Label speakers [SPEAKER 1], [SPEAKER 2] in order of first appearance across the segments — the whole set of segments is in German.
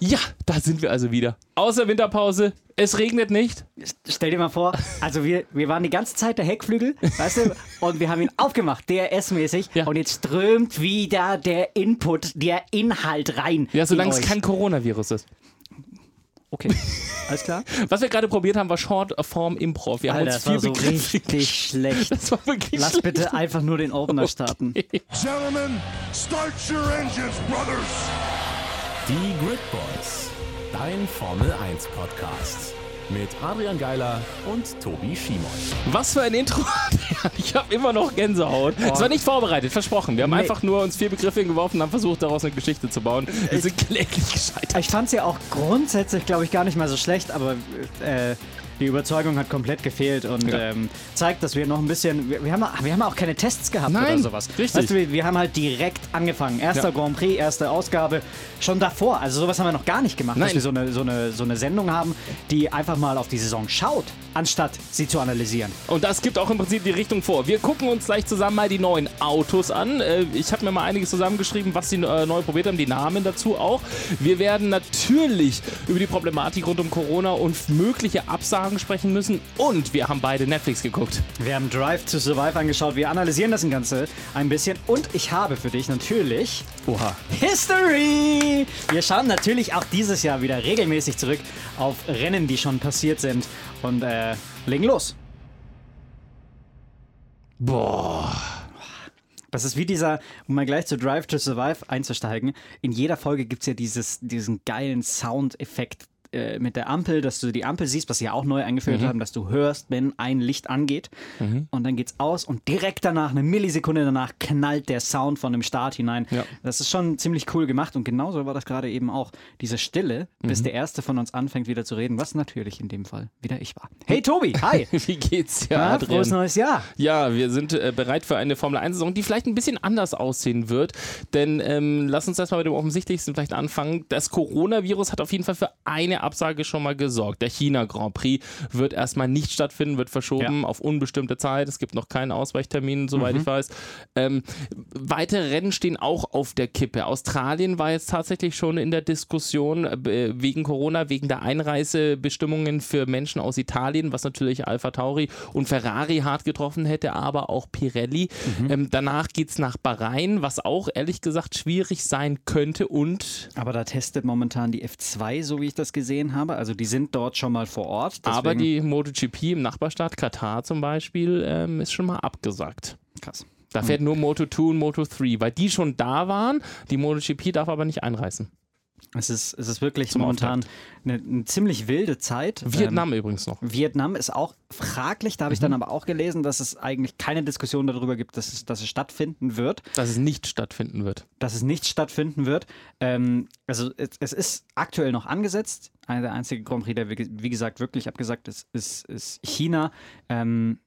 [SPEAKER 1] Ja, da sind wir also wieder. Außer Winterpause, es regnet nicht.
[SPEAKER 2] Stell dir mal vor, also wir, wir waren die ganze Zeit der Heckflügel, weißt du, und wir haben ihn aufgemacht, DRS-mäßig,
[SPEAKER 1] Ja.
[SPEAKER 2] und jetzt strömt wieder der Input, der Inhalt rein.
[SPEAKER 1] Ja, solange es kein Coronavirus ist.
[SPEAKER 2] Okay, alles klar?
[SPEAKER 1] Was wir gerade probiert haben, war Short-Form Improv. Wir haben
[SPEAKER 2] Alter,
[SPEAKER 1] uns
[SPEAKER 2] das war
[SPEAKER 1] vier
[SPEAKER 2] so richtig schlecht.
[SPEAKER 1] Das war wirklich
[SPEAKER 2] Lass
[SPEAKER 1] schlecht.
[SPEAKER 2] bitte einfach nur den Opener starten.
[SPEAKER 3] Gentlemen, start your engines, brothers.
[SPEAKER 4] Die Grid Boys, dein Formel 1 Podcast mit Adrian Geiler und Tobi Schimon.
[SPEAKER 1] Was für ein Intro. ich habe immer noch Gänsehaut. Es war nicht vorbereitet, versprochen. Wir haben
[SPEAKER 2] Nee.
[SPEAKER 1] einfach nur uns vier Begriffe hingeworfen und haben versucht, daraus eine Geschichte zu bauen. Wir sind kläglich gescheitert.
[SPEAKER 2] Ich fand es ja auch grundsätzlich, glaube ich, gar nicht mal so schlecht, aber äh, die Überzeugung hat komplett gefehlt und
[SPEAKER 1] Ja.
[SPEAKER 2] ähm, zeigt, dass wir noch ein bisschen. Wir, wir, haben, wir haben auch keine Tests gehabt
[SPEAKER 1] Nein,
[SPEAKER 2] oder sowas.
[SPEAKER 1] richtig.
[SPEAKER 2] Weißt du, wir, wir haben halt direkt angefangen. Erster
[SPEAKER 1] Ja.
[SPEAKER 2] Grand Prix, erste Ausgabe. Schon davor. Also sowas haben wir noch gar nicht gemacht, dass
[SPEAKER 1] Nein.
[SPEAKER 2] wir so eine, so, eine, so eine Sendung haben, die einfach mal auf die Saison schaut, anstatt sie zu analysieren.
[SPEAKER 1] Und das gibt auch im Prinzip die Richtung vor. Wir gucken uns gleich zusammen mal die neuen Autos an. Äh, Ich habe mir mal einiges zusammengeschrieben, was sie äh, neu probiert haben, die Namen dazu auch. Wir werden natürlich über die Problematik rund um Corona und mögliche Absagen sprechen müssen. Und wir haben beide Netflix geguckt.
[SPEAKER 2] Wir haben Drive to Survive angeschaut. Wir analysieren das Ganze ein bisschen. Und ich habe für dich natürlich
[SPEAKER 1] Oha.
[SPEAKER 2] History! Wir schauen natürlich auch dieses Jahr wieder regelmäßig zurück auf Rennen, die schon passiert sind. Und äh, legen los.
[SPEAKER 1] Boah.
[SPEAKER 2] Das ist wie dieser, um mal gleich zu Drive to Survive einzusteigen. In jeder Folge gibt es ja dieses, diesen geilen Soundeffekt äh, mit der Ampel, dass du die Ampel siehst, was sie ja auch neu eingeführt haben, dass du hörst, wenn ein Licht angeht. Und dann geht's aus und direkt danach, eine Millisekunde danach, knallt der Sound von dem Start hinein.
[SPEAKER 1] Ja.
[SPEAKER 2] Das ist schon ziemlich cool gemacht und genauso war das gerade eben auch. Diese Stille, bis der Erste von uns anfängt wieder zu reden, was natürlich in dem Fall wieder ich war. Hey Tobi, hi!
[SPEAKER 1] Wie geht's? Ja,
[SPEAKER 2] Ja, frohes neues Jahr!
[SPEAKER 1] Ja, wir sind äh, bereit für eine Formel-1-Saison, die vielleicht ein bisschen anders aussehen wird. Denn ähm, lass uns erstmal mit dem Offensichtlichsten vielleicht anfangen. Das Coronavirus hat auf jeden Fall für eine Absage schon mal gesorgt. Der China Grand Prix wird erstmal nicht stattfinden, wird verschoben
[SPEAKER 2] Ja.
[SPEAKER 1] auf unbestimmte Zeit. Es gibt noch keinen Ausweichtermin, soweit ich weiß. Ähm, weitere Rennen stehen auch auf der Kippe. Australien war jetzt tatsächlich schon in der Diskussion äh, wegen Corona, wegen der Einreisebestimmungen für Menschen aus Italien, was natürlich Alpha Tauri und Ferrari hart getroffen hätte, aber auch Pirelli. Ähm, danach geht es nach Bahrain, was auch ehrlich gesagt schwierig sein könnte und
[SPEAKER 2] Aber da testet momentan die F2, so wie ich das gesehen habe. Also die sind dort schon mal vor Ort.
[SPEAKER 1] aber die MotoGP im Nachbarstaat Katar zum Beispiel ähm, ist schon mal abgesagt.
[SPEAKER 2] Krass.
[SPEAKER 1] Da fährt nur Moto 2 und Moto 3, weil die schon da waren. Die MotoGP darf aber nicht einreisen.
[SPEAKER 2] Es ist, es ist wirklich
[SPEAKER 1] Zum
[SPEAKER 2] momentan eine, eine ziemlich wilde Zeit.
[SPEAKER 1] Vietnam übrigens noch.
[SPEAKER 2] Ähm, Vietnam ist auch fraglich. Da habe ich
[SPEAKER 1] Mhm.
[SPEAKER 2] dann aber auch gelesen, dass es eigentlich keine Diskussion darüber gibt, dass es, dass es stattfinden wird.
[SPEAKER 1] Dass es nicht stattfinden wird.
[SPEAKER 2] Dass es nicht stattfinden wird. Ähm, also es, es ist aktuell noch angesetzt. Einer der einzigen Grand Prix, der wie gesagt wirklich abgesagt ist, ist, ist China. Ähm,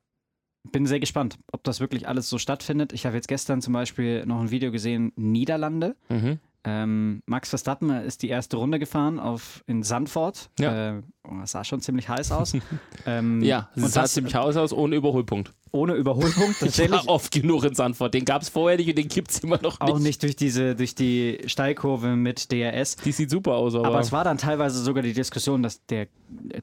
[SPEAKER 2] bin sehr gespannt, ob das wirklich alles so stattfindet. Ich habe jetzt gestern zum Beispiel noch ein Video gesehen, Niederlande.
[SPEAKER 1] Mhm.
[SPEAKER 2] Ähm, Max Verstappen ist die erste Runde gefahren auf, in Sandford.
[SPEAKER 1] Ja.
[SPEAKER 2] Äh, das sah schon ziemlich heiß aus. ähm,
[SPEAKER 1] Ja, es sah ziemlich aus, aus ohne Überholpunkt.
[SPEAKER 2] ohne Überholpunkt.
[SPEAKER 1] Ich
[SPEAKER 2] Tatsächlich
[SPEAKER 1] war oft genug in Sandford. Den gab es vorher nicht und den gibt es immer noch nicht.
[SPEAKER 2] auch nicht durch, diese, durch die Steilkurve mit DRS.
[SPEAKER 1] Die sieht super aus, aber,
[SPEAKER 2] Aber es war dann teilweise sogar die Diskussion, dass der,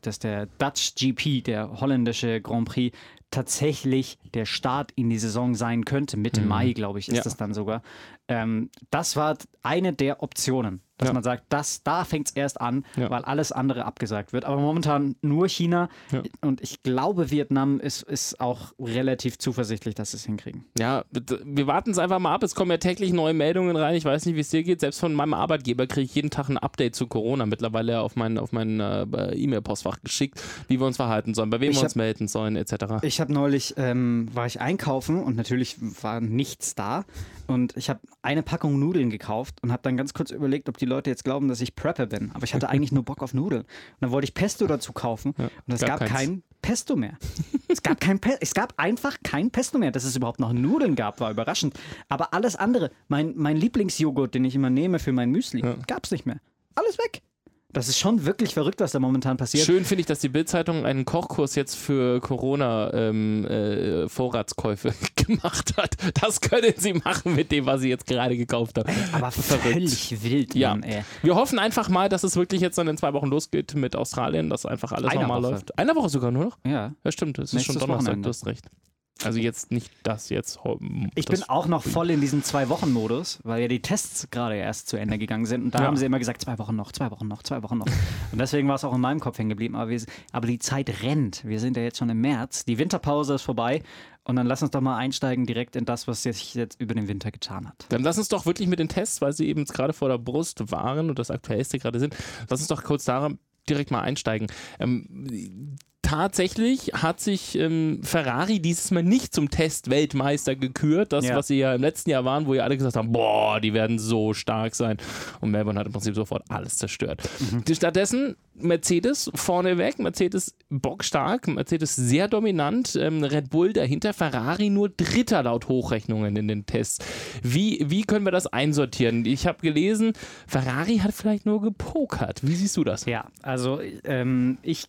[SPEAKER 2] dass der Dutch GP, der holländische Grand Prix, tatsächlich der Start in die Saison sein könnte. Mitte Mai, glaube ich, ist
[SPEAKER 1] Mhm. Ja.
[SPEAKER 2] das dann sogar. Ähm, das war eine der Optionen, dass
[SPEAKER 1] Ja.
[SPEAKER 2] man sagt, das, da fängt es erst an,
[SPEAKER 1] Ja.
[SPEAKER 2] weil alles andere abgesagt wird. Aber momentan nur China
[SPEAKER 1] Ja.
[SPEAKER 2] und ich glaube, Vietnam ist, ist auch relativ zuversichtlich, dass sie es hinkriegen.
[SPEAKER 1] ja, wir warten es einfach mal ab. Es kommen ja täglich neue Meldungen rein. Ich weiß nicht, wie es dir geht. Selbst von meinem Arbeitgeber kriege ich jeden Tag ein Update zu Corona mittlerweile auf mein, auf mein äh, E-Mail-Postfach geschickt, wie wir uns verhalten sollen, bei wem
[SPEAKER 2] Ich
[SPEAKER 1] wir uns
[SPEAKER 2] hab-
[SPEAKER 1] melden sollen, etc.
[SPEAKER 2] Ich habe neulich, ähm, war ich einkaufen und natürlich war nichts da. Und ich habe eine Packung Nudeln gekauft und habe dann ganz kurz überlegt, ob die Leute jetzt glauben, dass ich Prepper bin. Aber ich hatte eigentlich nur Bock auf Nudeln. Und dann wollte ich Pesto dazu kaufen und es
[SPEAKER 1] gab
[SPEAKER 2] gab, kein Pesto mehr. es, gab kein Pe es gab einfach kein Pesto mehr. Dass es überhaupt noch Nudeln gab, war überraschend. Aber alles andere, mein, mein Lieblingsjoghurt, den ich immer nehme für mein Müsli, gab es nicht mehr. Alles weg. Das ist schon wirklich verrückt, was da momentan passiert.
[SPEAKER 1] Schön finde ich, dass die Bildzeitung einen Kochkurs jetzt für Corona-Vorratskäufe ähm, äh, gemacht hat. Das können sie machen mit dem, was sie jetzt gerade gekauft haben.
[SPEAKER 2] Aber völlig wild,
[SPEAKER 1] Ja.
[SPEAKER 2] Mann.
[SPEAKER 1] Wir hoffen einfach mal, dass es wirklich jetzt dann in zwei Wochen losgeht mit Australien, dass einfach alles
[SPEAKER 2] Eine
[SPEAKER 1] normal
[SPEAKER 2] Woche.
[SPEAKER 1] läuft. Eine Woche sogar nur noch?
[SPEAKER 2] Ja.
[SPEAKER 1] Ja, stimmt. Es ist
[SPEAKER 2] Nächstes
[SPEAKER 1] schon Donnerstag,
[SPEAKER 2] Wochenende.
[SPEAKER 1] du hast recht. Also jetzt nicht das jetzt.
[SPEAKER 2] Ich
[SPEAKER 1] das
[SPEAKER 2] bin auch noch voll in diesem Zwei-Wochen-Modus, weil ja die Tests gerade erst zu Ende gegangen sind. Und da
[SPEAKER 1] Ja.
[SPEAKER 2] haben sie immer gesagt, zwei Wochen noch, zwei Wochen noch, zwei Wochen noch. Und deswegen war es auch in meinem Kopf hängen geblieben. Aber, wir, aber die Zeit rennt. Wir sind ja jetzt schon im März. Die Winterpause ist vorbei. Und dann lass uns doch mal einsteigen direkt in das, was sich jetzt über den Winter getan hat.
[SPEAKER 1] Dann lass uns doch wirklich mit den Tests, weil sie eben jetzt gerade vor der Brust waren und das aktuellste gerade sind, lass uns doch kurz da direkt mal einsteigen. Ähm, tatsächlich hat sich ähm, Ferrari dieses Mal nicht zum Test-Weltmeister gekürt, das,
[SPEAKER 2] Ja.
[SPEAKER 1] was sie ja im letzten Jahr waren, wo ja alle gesagt haben, boah, die werden so stark sein. Und Melbourne hat im Prinzip sofort alles zerstört. Stattdessen Mercedes vorneweg, Mercedes bockstark, Mercedes sehr dominant, ähm, Red Bull dahinter, Ferrari nur Dritter laut Hochrechnungen in den Tests. Wie, wie können wir das einsortieren? Ich habe gelesen, Ferrari hat vielleicht nur gepokert. Wie siehst du das?
[SPEAKER 2] Ja, also ähm, ich,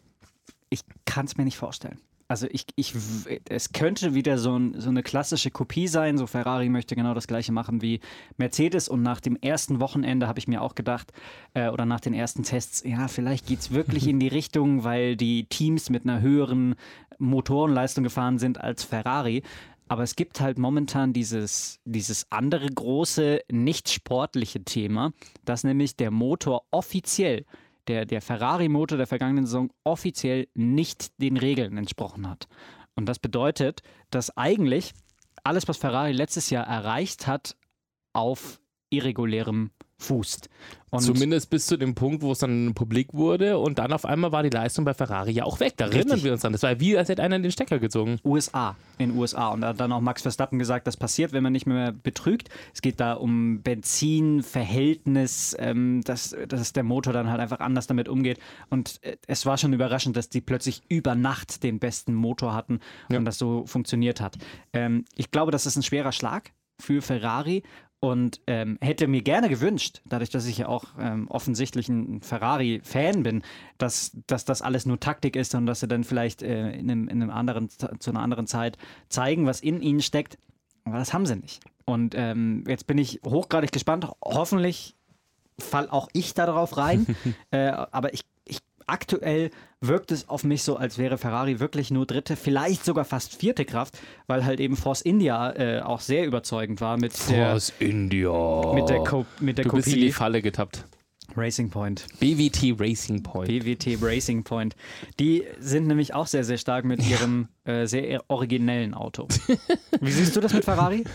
[SPEAKER 2] ich kann es mir nicht vorstellen. Also ich, ich, es könnte wieder so, ein, so eine klassische Kopie sein. So Ferrari möchte genau das gleiche machen wie Mercedes. Und nach dem ersten Wochenende habe ich mir auch gedacht, äh, oder nach den ersten Tests, ja, vielleicht geht es wirklich in die Richtung, weil die Teams mit einer höheren Motorenleistung gefahren sind als Ferrari. Aber es gibt halt momentan dieses, dieses andere große, nicht sportliche Thema, dass nämlich der Motor offiziell der, der Ferrari-Motor der vergangenen Saison offiziell nicht den Regeln entsprochen hat. Und das bedeutet, dass eigentlich alles, was Ferrari letztes Jahr erreicht hat, auf irregulärem fußt. Und
[SPEAKER 1] Zumindest bis zu dem Punkt, wo es dann publik wurde und dann auf einmal war die Leistung bei Ferrari ja auch weg. Da erinnern
[SPEAKER 2] Richtig.
[SPEAKER 1] wir uns an. Das war wie, als hätte einer den Stecker gezogen.
[SPEAKER 2] USA, in USA. Und da hat dann auch Max Verstappen gesagt, das passiert, wenn man nicht mehr betrügt. Es geht da um Benzinverhältnis, ähm, dass, dass der Motor dann halt einfach anders damit umgeht. Und äh, es war schon überraschend, dass die plötzlich über Nacht den besten Motor hatten und das so funktioniert hat. Ähm, ich glaube, das ist ein schwerer Schlag für Ferrari. Und ähm, hätte mir gerne gewünscht, dadurch, dass ich ja auch ähm, offensichtlich ein Ferrari-Fan bin, dass, dass das alles nur Taktik ist und dass sie dann vielleicht äh, in, einem, in einem anderen, zu einer anderen Zeit zeigen, was in ihnen steckt. Aber das haben sie nicht. Und ähm, jetzt bin ich hochgradig gespannt. Hoffentlich fall auch ich da drauf rein. äh, aber ich, ich aktuell wirkt es auf mich so, als wäre Ferrari wirklich nur dritte, vielleicht sogar fast vierte Kraft, weil halt eben Force India äh, auch sehr überzeugend war mit der,
[SPEAKER 1] India.
[SPEAKER 2] mit der, Co mit der
[SPEAKER 1] du bist in die
[SPEAKER 2] Kopie
[SPEAKER 1] Falle getappt.
[SPEAKER 2] Racing Point.
[SPEAKER 1] BWT Racing Point.
[SPEAKER 2] BWT Racing Point. Die sind nämlich auch sehr, sehr stark mit ihrem äh, sehr originellen Auto. Wie siehst du das mit Ferrari?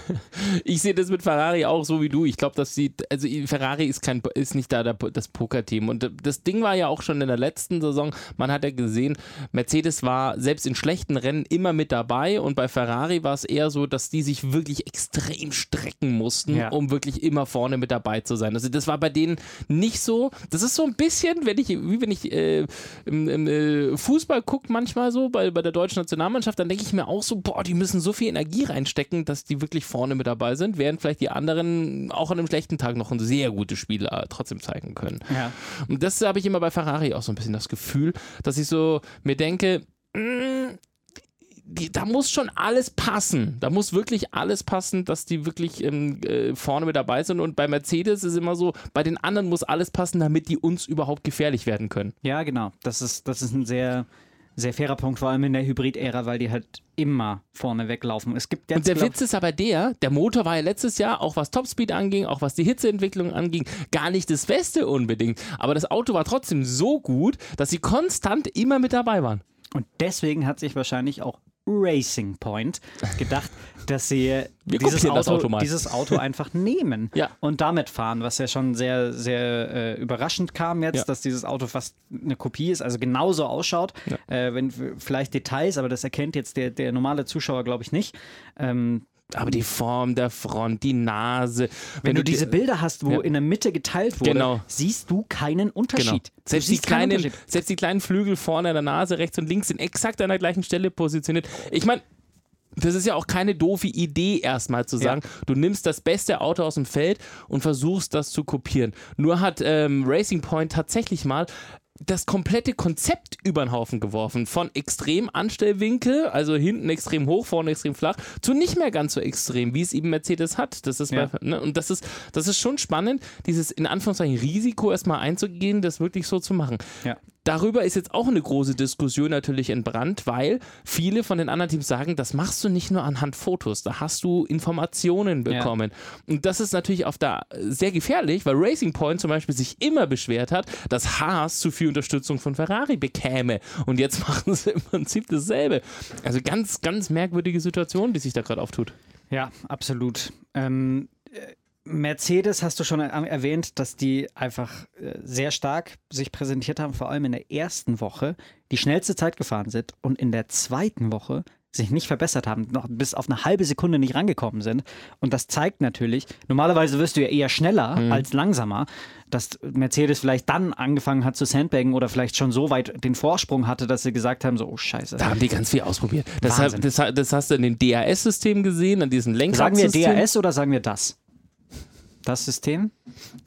[SPEAKER 1] Ich sehe das mit Ferrari auch so wie du. Ich glaube, dass sie, also Ferrari ist kein, ist nicht da das Poker-Team. Und das Ding war ja auch schon in der letzten Saison. Man hat ja gesehen, Mercedes war selbst in schlechten Rennen immer mit dabei. Und bei Ferrari war es eher so, dass die sich wirklich extrem strecken mussten,
[SPEAKER 2] Ja.
[SPEAKER 1] um wirklich immer vorne mit dabei zu sein. Also das war bei denen nicht so. Das ist so ein bisschen, wenn ich, wie wenn ich äh, im, im äh, Fußball gucke, manchmal so bei, bei der deutschen Nationalmannschaft, dann denke ich mir auch so, boah, die müssen so viel Energie reinstecken, dass die wirklich vorne mit dabei sind, während vielleicht die anderen auch an einem schlechten Tag noch ein sehr gutes Spiel äh, trotzdem zeigen können.
[SPEAKER 2] Ja.
[SPEAKER 1] Und das habe ich immer bei Ferrari auch so ein bisschen das Gefühl, dass ich so mir denke, mm, die, da muss schon alles passen. Da muss wirklich alles passen, dass die wirklich ähm, äh, vorne mit dabei sind. Und bei Mercedes ist immer so, bei den anderen muss alles passen, damit die uns überhaupt gefährlich werden können.
[SPEAKER 2] Ja, genau. Das ist, das ist ein sehr, sehr fairer Punkt, vor allem in der Hybrid-Ära, weil die halt immer vorne weglaufen. Es gibt jetzt,
[SPEAKER 1] Und der Witz ist aber der, der Motor war ja letztes Jahr, auch was Topspeed anging, auch was die Hitzeentwicklung anging, gar nicht das Beste unbedingt. Aber das Auto war trotzdem so gut, dass sie konstant immer mit dabei waren.
[SPEAKER 2] Und deswegen hat sich wahrscheinlich auch Racing Point gedacht, dass sie dieses Auto,
[SPEAKER 1] Auto
[SPEAKER 2] dieses Auto einfach nehmen
[SPEAKER 1] Ja.
[SPEAKER 2] und damit fahren, was ja schon sehr, sehr äh, überraschend kam jetzt,
[SPEAKER 1] Ja.
[SPEAKER 2] dass dieses Auto fast eine Kopie ist, also genauso ausschaut. Äh, wenn vielleicht Details, aber das erkennt jetzt der, der normale Zuschauer, glaube ich, nicht. Ähm,
[SPEAKER 1] Aber die Form der Front, die Nase.
[SPEAKER 2] wenn du
[SPEAKER 1] die-
[SPEAKER 2] diese Bilder hast, wo
[SPEAKER 1] Ja.
[SPEAKER 2] in der Mitte geteilt wurde,
[SPEAKER 1] Genau.
[SPEAKER 2] siehst du keinen
[SPEAKER 1] Genau.
[SPEAKER 2] Unterschied. Du
[SPEAKER 1] Selbst die, kleinen, selbst die kleinen Flügel vorne an der Nase, rechts und links, sind exakt an der gleichen Stelle positioniert. Ich meine, das ist ja auch keine doofe Idee, erstmal zu sagen, ja. du nimmst das beste Auto aus dem Feld und versuchst das zu kopieren. Nur hat ähm, Racing Point tatsächlich mal das komplette Konzept über den Haufen geworfen. Von extrem Anstellwinkel, also hinten extrem hoch, vorne extrem flach, zu nicht mehr ganz so extrem, wie es eben Mercedes hat. Das ist ja. bei, ne, und das ist, das ist schon spannend, dieses in Anführungszeichen Risiko erstmal einzugehen, das wirklich so zu machen. Ja. Darüber ist jetzt auch eine große Diskussion natürlich entbrannt, weil viele von den anderen Teams sagen, das machst du nicht nur anhand Fotos, da hast du Informationen bekommen. Ja. Und das ist natürlich auf da sehr gefährlich, weil Racing Point zum Beispiel sich immer beschwert hat, dass Haas zu viel Unterstützung von Ferrari bekäme. Und jetzt machen sie im Prinzip dasselbe. Also ganz, ganz merkwürdige Situation, die sich da gerade auftut.
[SPEAKER 2] Ja, absolut. Ähm, Mercedes hast du schon erwähnt, dass die einfach äh, sehr stark sich präsentiert haben, vor allem in der ersten Woche, die schnellste Zeit gefahren sind und in der zweiten Woche sich nicht verbessert haben, noch bis auf eine halbe Sekunde nicht rangekommen sind. Und das zeigt natürlich, normalerweise wirst du ja eher schneller mhm. als langsamer, dass Mercedes vielleicht dann angefangen hat zu sandbaggen oder vielleicht schon so weit den Vorsprung hatte, dass sie gesagt haben, so, oh scheiße.
[SPEAKER 1] Da haben die ganz viel ausprobiert. Das, das, das hast du in den DAS-Systemen gesehen, an diesen Lenkrad-Systemen.
[SPEAKER 2] Sagen wir DAS oder sagen wir das? Das System?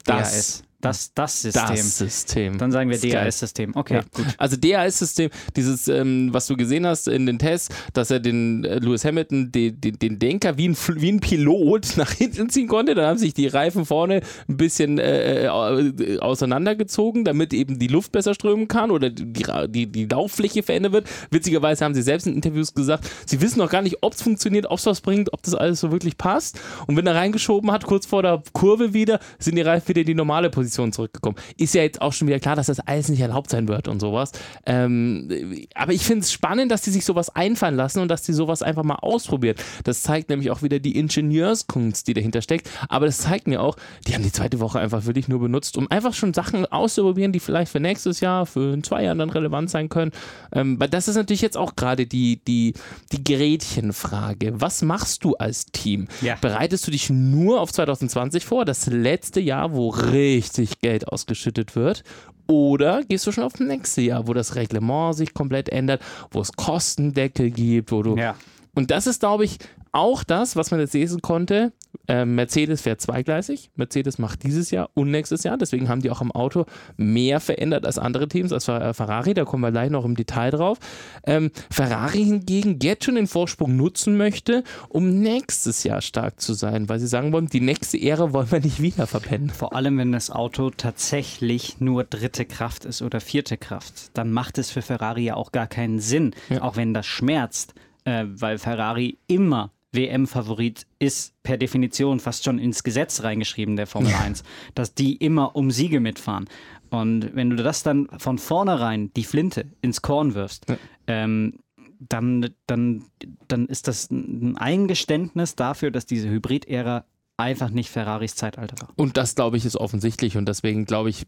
[SPEAKER 1] Das. DAS.
[SPEAKER 2] Das, das System.
[SPEAKER 1] Das System.
[SPEAKER 2] Dann sagen wir DAS-System. Okay, ja. gut.
[SPEAKER 1] Also DAS-System, dieses, ähm, was du gesehen hast in den Tests, dass er den äh, Lewis Hamilton, den, den, den, Denker wie ein, wie ein Pilot nach hinten ziehen konnte. Dann haben sich die Reifen vorne ein bisschen äh, äh, auseinandergezogen, damit eben die Luft besser strömen kann oder die, die, die Lauffläche verändert wird. Witzigerweise haben sie selbst in Interviews gesagt, sie wissen noch gar nicht, ob es funktioniert, ob es was bringt, ob das alles so wirklich passt. Und wenn er reingeschoben hat, kurz vor der Kurve wieder, sind die Reifen wieder in die normale Position Position zurückgekommen. Ist ja jetzt auch schon wieder klar, dass das alles nicht erlaubt sein wird und sowas. Ähm, aber ich finde es spannend, dass die sich sowas einfallen lassen und dass die sowas einfach mal ausprobieren. Das zeigt nämlich auch wieder die Ingenieurskunst, die dahinter steckt. Aber das zeigt mir auch, die haben die zweite Woche einfach wirklich nur benutzt, um einfach schon Sachen auszuprobieren, die vielleicht für nächstes Jahr, für in zwei Jahren dann relevant sein können. Ähm, weil das ist natürlich jetzt auch gerade die, die, die Gretchenfrage. Was machst du als Team? Ja. Bereitest du dich nur auf 2020 vor, das letzte Jahr, wo richtig richtig Geld ausgeschüttet wird. Oder gehst du schon auf das nächste Jahr, wo das Reglement sich komplett ändert, wo es Kostendeckel gibt, wo du. Ja. Und das ist, glaube ich, auch das, was man jetzt lesen konnte. Äh, Mercedes fährt zweigleisig. Mercedes macht dieses Jahr und nächstes Jahr. Deswegen haben die auch am Auto mehr verändert als andere Teams, als äh, Ferrari. Da kommen wir gleich noch im Detail drauf. Ähm, Ferrari hingegen jetzt schon den Vorsprung nutzen möchte, um nächstes Jahr stark zu sein, weil sie sagen wollen, die nächste Ära wollen wir nicht wieder verpennen.
[SPEAKER 2] Vor allem, wenn das Auto tatsächlich nur dritte Kraft ist oder vierte Kraft, dann macht es für Ferrari ja auch gar keinen Sinn, ja. auch wenn das schmerzt, äh, weil Ferrari immer WM-Favorit ist per Definition fast schon ins Gesetz reingeschrieben, der Formel ja. 1, dass die immer um Siege mitfahren. Und wenn du das dann von vornherein die Flinte ins Korn wirfst, ja. ähm, dann, dann, dann ist das ein Eingeständnis dafür, dass diese Hybrid-Ära einfach nicht Ferraris Zeitalter war.
[SPEAKER 1] Und das, glaube ich, ist offensichtlich und deswegen glaube ich,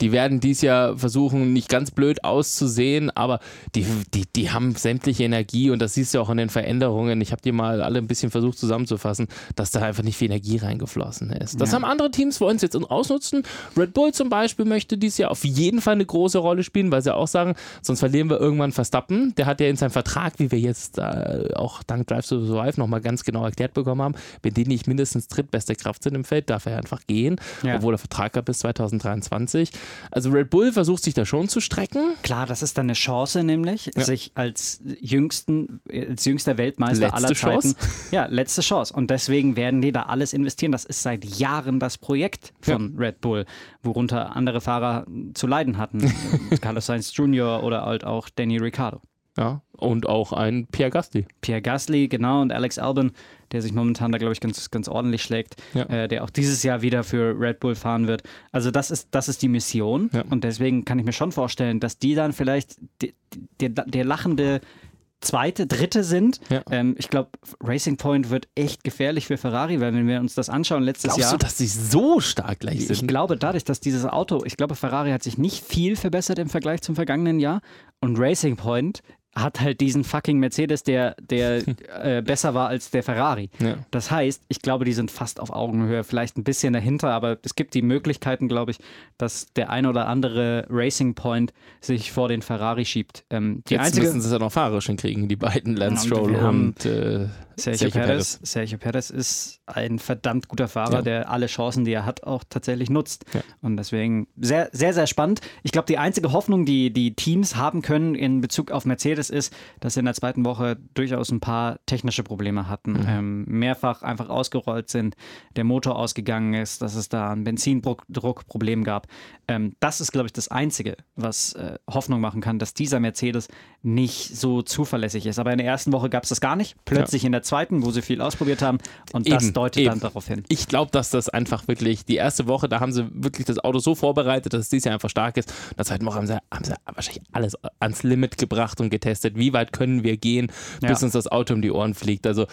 [SPEAKER 1] die werden dies Jahr versuchen, nicht ganz blöd auszusehen, aber die, die, die haben sämtliche Energie und das siehst du auch in den Veränderungen. Ich habe die mal alle ein bisschen versucht zusammenzufassen, dass da einfach nicht viel Energie reingeflossen ist. Das ja. haben andere Teams, wollen es jetzt ausnutzen. Red Bull zum Beispiel möchte dies Jahr auf jeden Fall eine große Rolle spielen, weil sie auch sagen, sonst verlieren wir irgendwann Verstappen. Der hat ja in seinem Vertrag, wie wir jetzt äh, auch dank Drive to Survive nochmal ganz genau erklärt bekommen haben, wenn die nicht mindestens drin drittbeste Kraft sind im Feld, darf er einfach gehen, ja. obwohl er Vertrag hat bis 2023. Also Red Bull versucht sich da schon zu strecken.
[SPEAKER 2] Klar, das ist dann eine Chance, nämlich ja. sich als jüngsten, als jüngster Weltmeister letzte aller Zeiten. Chance. Ja, letzte Chance. Und deswegen werden die da alles investieren. Das ist seit Jahren das Projekt von ja. Red Bull, worunter andere Fahrer zu leiden hatten. Carlos Sainz Jr. oder halt auch Danny Ricciardo.
[SPEAKER 1] Ja, und auch ein Pierre Gasly.
[SPEAKER 2] Pierre Gasly, genau, und Alex Albon, der sich momentan da, glaube ich, ganz, ganz ordentlich schlägt, ja. äh, der auch dieses Jahr wieder für Red Bull fahren wird. Also das ist, das ist die Mission ja. und deswegen kann ich mir schon vorstellen, dass die dann vielleicht der, der lachende zweite, dritte sind. Ja. Ähm, ich glaube, Racing Point wird echt gefährlich für Ferrari, weil wenn wir uns das anschauen letztes
[SPEAKER 1] Glaubst
[SPEAKER 2] Jahr.
[SPEAKER 1] Glaubst du, dass sie so stark gleich sind?
[SPEAKER 2] Ich glaube dadurch, dass dieses Auto, ich glaube, Ferrari hat sich nicht viel verbessert im Vergleich zum vergangenen Jahr und Racing Point hat halt diesen fucking Mercedes, der, der äh, besser war als der Ferrari.
[SPEAKER 1] Ja.
[SPEAKER 2] Das heißt, ich glaube, die sind fast auf Augenhöhe, vielleicht ein bisschen dahinter, aber es gibt die Möglichkeiten, glaube ich, dass der ein oder andere Racing Point sich vor den Ferrari schiebt. Ähm, die
[SPEAKER 1] Jetzt
[SPEAKER 2] einzige
[SPEAKER 1] müssen sie es ja noch fahrerisch hinkriegen, die beiden, Lance
[SPEAKER 2] und
[SPEAKER 1] Stroll
[SPEAKER 2] haben
[SPEAKER 1] und äh,
[SPEAKER 2] Sergio
[SPEAKER 1] Sergio
[SPEAKER 2] Perez. Sergio Perez ist ein verdammt guter Fahrer,
[SPEAKER 1] Ja.
[SPEAKER 2] der alle Chancen, die er hat, auch tatsächlich nutzt.
[SPEAKER 1] Ja.
[SPEAKER 2] Und deswegen sehr, sehr, sehr spannend. Ich glaube, die einzige Hoffnung, die die Teams haben können in Bezug auf Mercedes ist, dass sie in der zweiten Woche durchaus ein paar technische Probleme hatten.
[SPEAKER 1] Mhm.
[SPEAKER 2] Ähm, mehrfach einfach ausgerollt sind, der Motor ausgegangen ist, dass es da ein Benzindruckproblem gab. Ähm, das ist, glaube ich, das Einzige, was äh, Hoffnung machen kann, dass dieser Mercedes nicht so zuverlässig ist. Aber in der ersten Woche gab es das gar nicht. Plötzlich in der zweiten, wo sie viel ausprobiert haben. Und das
[SPEAKER 1] Eben,
[SPEAKER 2] deutet dann
[SPEAKER 1] eben.
[SPEAKER 2] darauf hin.
[SPEAKER 1] Ich glaube, dass das einfach wirklich die erste Woche, da haben sie wirklich das Auto so vorbereitet, dass es dieses Jahr einfach stark ist. In der zweiten Woche haben sie, haben sie wahrscheinlich alles ans Limit gebracht und getestet. Wie weit können wir gehen, bis
[SPEAKER 2] Ja.
[SPEAKER 1] uns das Auto um die Ohren fliegt? Also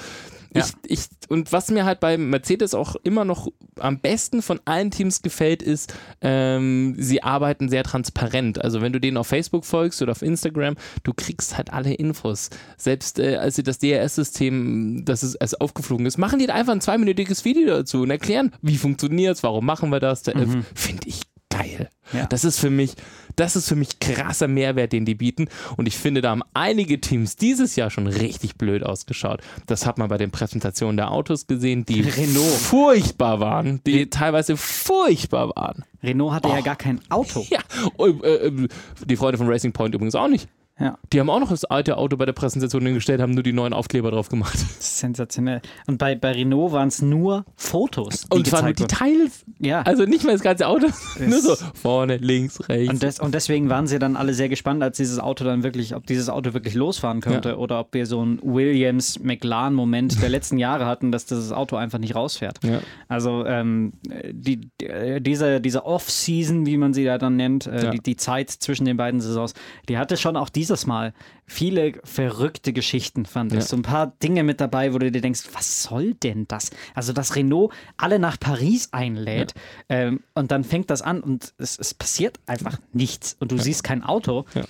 [SPEAKER 2] Ja.
[SPEAKER 1] ich, ich, und was mir halt bei Mercedes auch immer noch am besten von allen Teams gefällt, ist, ähm, sie arbeiten sehr transparent. Also wenn du denen auf Facebook folgst oder auf Instagram, du kriegst halt alle Infos. Selbst äh, als sie das DRS-System, das ist als aufgeflogen ist, machen die da einfach ein zweiminütiges Video dazu und erklären, wie funktioniert es, warum machen wir das. Äh, Finde ich geil.
[SPEAKER 2] Ja.
[SPEAKER 1] Das ist für mich, das ist für mich krasser Mehrwert, den die bieten. Und ich finde, da haben einige Teams dieses Jahr schon richtig blöd ausgeschaut. Das hat man bei den Präsentationen der Autos gesehen, die
[SPEAKER 2] Renault.
[SPEAKER 1] furchtbar waren, die teilweise furchtbar waren.
[SPEAKER 2] Renault hatte ja gar kein Auto.
[SPEAKER 1] Ja, äh, äh, die Freunde von Racing Point übrigens auch nicht.
[SPEAKER 2] Ja.
[SPEAKER 1] Die haben auch noch das alte Auto bei der Präsentation hingestellt, haben nur die neuen Aufkleber drauf gemacht.
[SPEAKER 2] Sensationell. Und bei, bei Renault waren es nur Fotos, die
[SPEAKER 1] Und zwar nur die. Teile,
[SPEAKER 2] Ja.
[SPEAKER 1] also nicht mal das ganze Auto, nur so vorne, links, rechts.
[SPEAKER 2] Und, des, und deswegen waren sie dann alle sehr gespannt, als dieses Auto dann wirklich, ob dieses Auto wirklich losfahren könnte
[SPEAKER 1] Ja.
[SPEAKER 2] oder ob wir so einen Williams-McLaren-Moment der letzten Jahre hatten, dass dieses Auto einfach nicht rausfährt.
[SPEAKER 1] Ja.
[SPEAKER 2] Also ähm, die, die, diese, diese Off-Season, wie man sie da dann nennt, äh, die, die Zeit zwischen den beiden Saisons, die hatte schon auch dieses Mal viele verrückte Geschichten, fand ich.
[SPEAKER 1] Ja.
[SPEAKER 2] So ein paar Dinge mit dabei, wo du dir denkst, was soll denn das? Also, dass Renault alle nach Paris einlädt ähm, und dann fängt das an und es, es passiert einfach nichts und du siehst kein Auto.
[SPEAKER 1] Ja.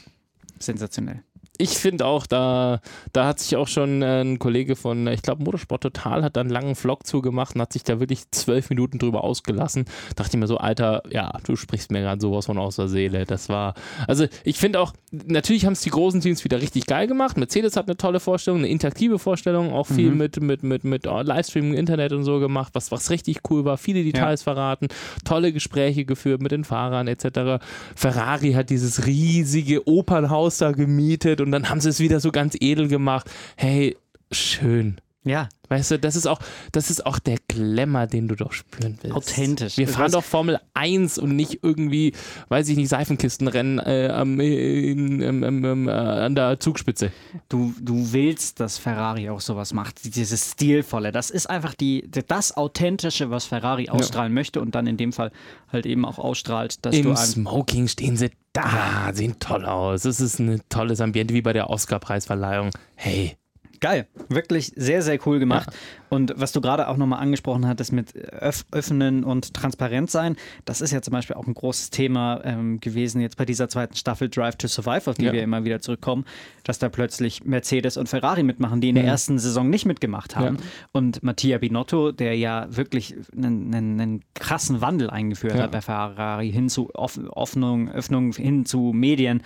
[SPEAKER 2] Sensationell.
[SPEAKER 1] Ich finde auch, da, da hat sich auch schon äh, ein Kollege von, äh, ich glaube, Motorsport Total hat da einen langen Vlog zugemacht und hat sich da wirklich zwölf Minuten drüber ausgelassen. Dachte ich mir so, Alter, ja, du sprichst mir gerade sowas von aus der Seele. Das war, also ich finde auch, natürlich haben es die großen Teams wieder richtig geil gemacht. Mercedes hat eine tolle Vorstellung, eine interaktive Vorstellung, auch viel mit, mit, mit, mit äh, Livestreaming, Internet und so gemacht, was, was richtig cool war. Viele Details verraten, tolle Gespräche geführt mit den Fahrern etc. Ferrari hat dieses riesige Opernhaus da gemietet und dann haben sie es wieder so ganz edel gemacht. Hey, schön.
[SPEAKER 2] Ja,
[SPEAKER 1] Weißt du, das ist auch, das ist auch der Glamour, den du doch spüren willst.
[SPEAKER 2] Authentisch.
[SPEAKER 1] Wir
[SPEAKER 2] Das
[SPEAKER 1] fahren doch Formel 1 und nicht irgendwie, weiß ich nicht, Seifenkistenrennen äh, am, in, ähm, ähm, ähm, äh, an der Zugspitze.
[SPEAKER 2] du, du willst, dass Ferrari auch sowas macht. Dieses Stilvolle. Das ist einfach die, das Authentische, was Ferrari ausstrahlen möchte und dann in dem Fall halt eben auch ausstrahlt, dass du
[SPEAKER 1] Im Smoking stehen sie da, sehen toll aus. Es ist ein tolles Ambiente, wie bei der Oscar-Preisverleihung. Hey,
[SPEAKER 2] Geil, wirklich sehr, sehr cool gemacht. Und was du gerade auch nochmal angesprochen hattest mit Öff Öffnen und Transparent sein, das ist ja zum Beispiel auch ein großes Thema ähm, gewesen jetzt bei dieser zweiten Staffel Drive to Survive, auf die
[SPEAKER 1] Ja.
[SPEAKER 2] wir immer wieder zurückkommen, dass da plötzlich Mercedes und Ferrari mitmachen, die in der ersten Saison nicht mitgemacht haben.
[SPEAKER 1] Ja.
[SPEAKER 2] Und Mattia Binotto, der ja wirklich einen, einen, einen krassen Wandel eingeführt
[SPEAKER 1] Ja.
[SPEAKER 2] hat bei Ferrari hin zu Off Öffnung, Öffnung hin zu Medien,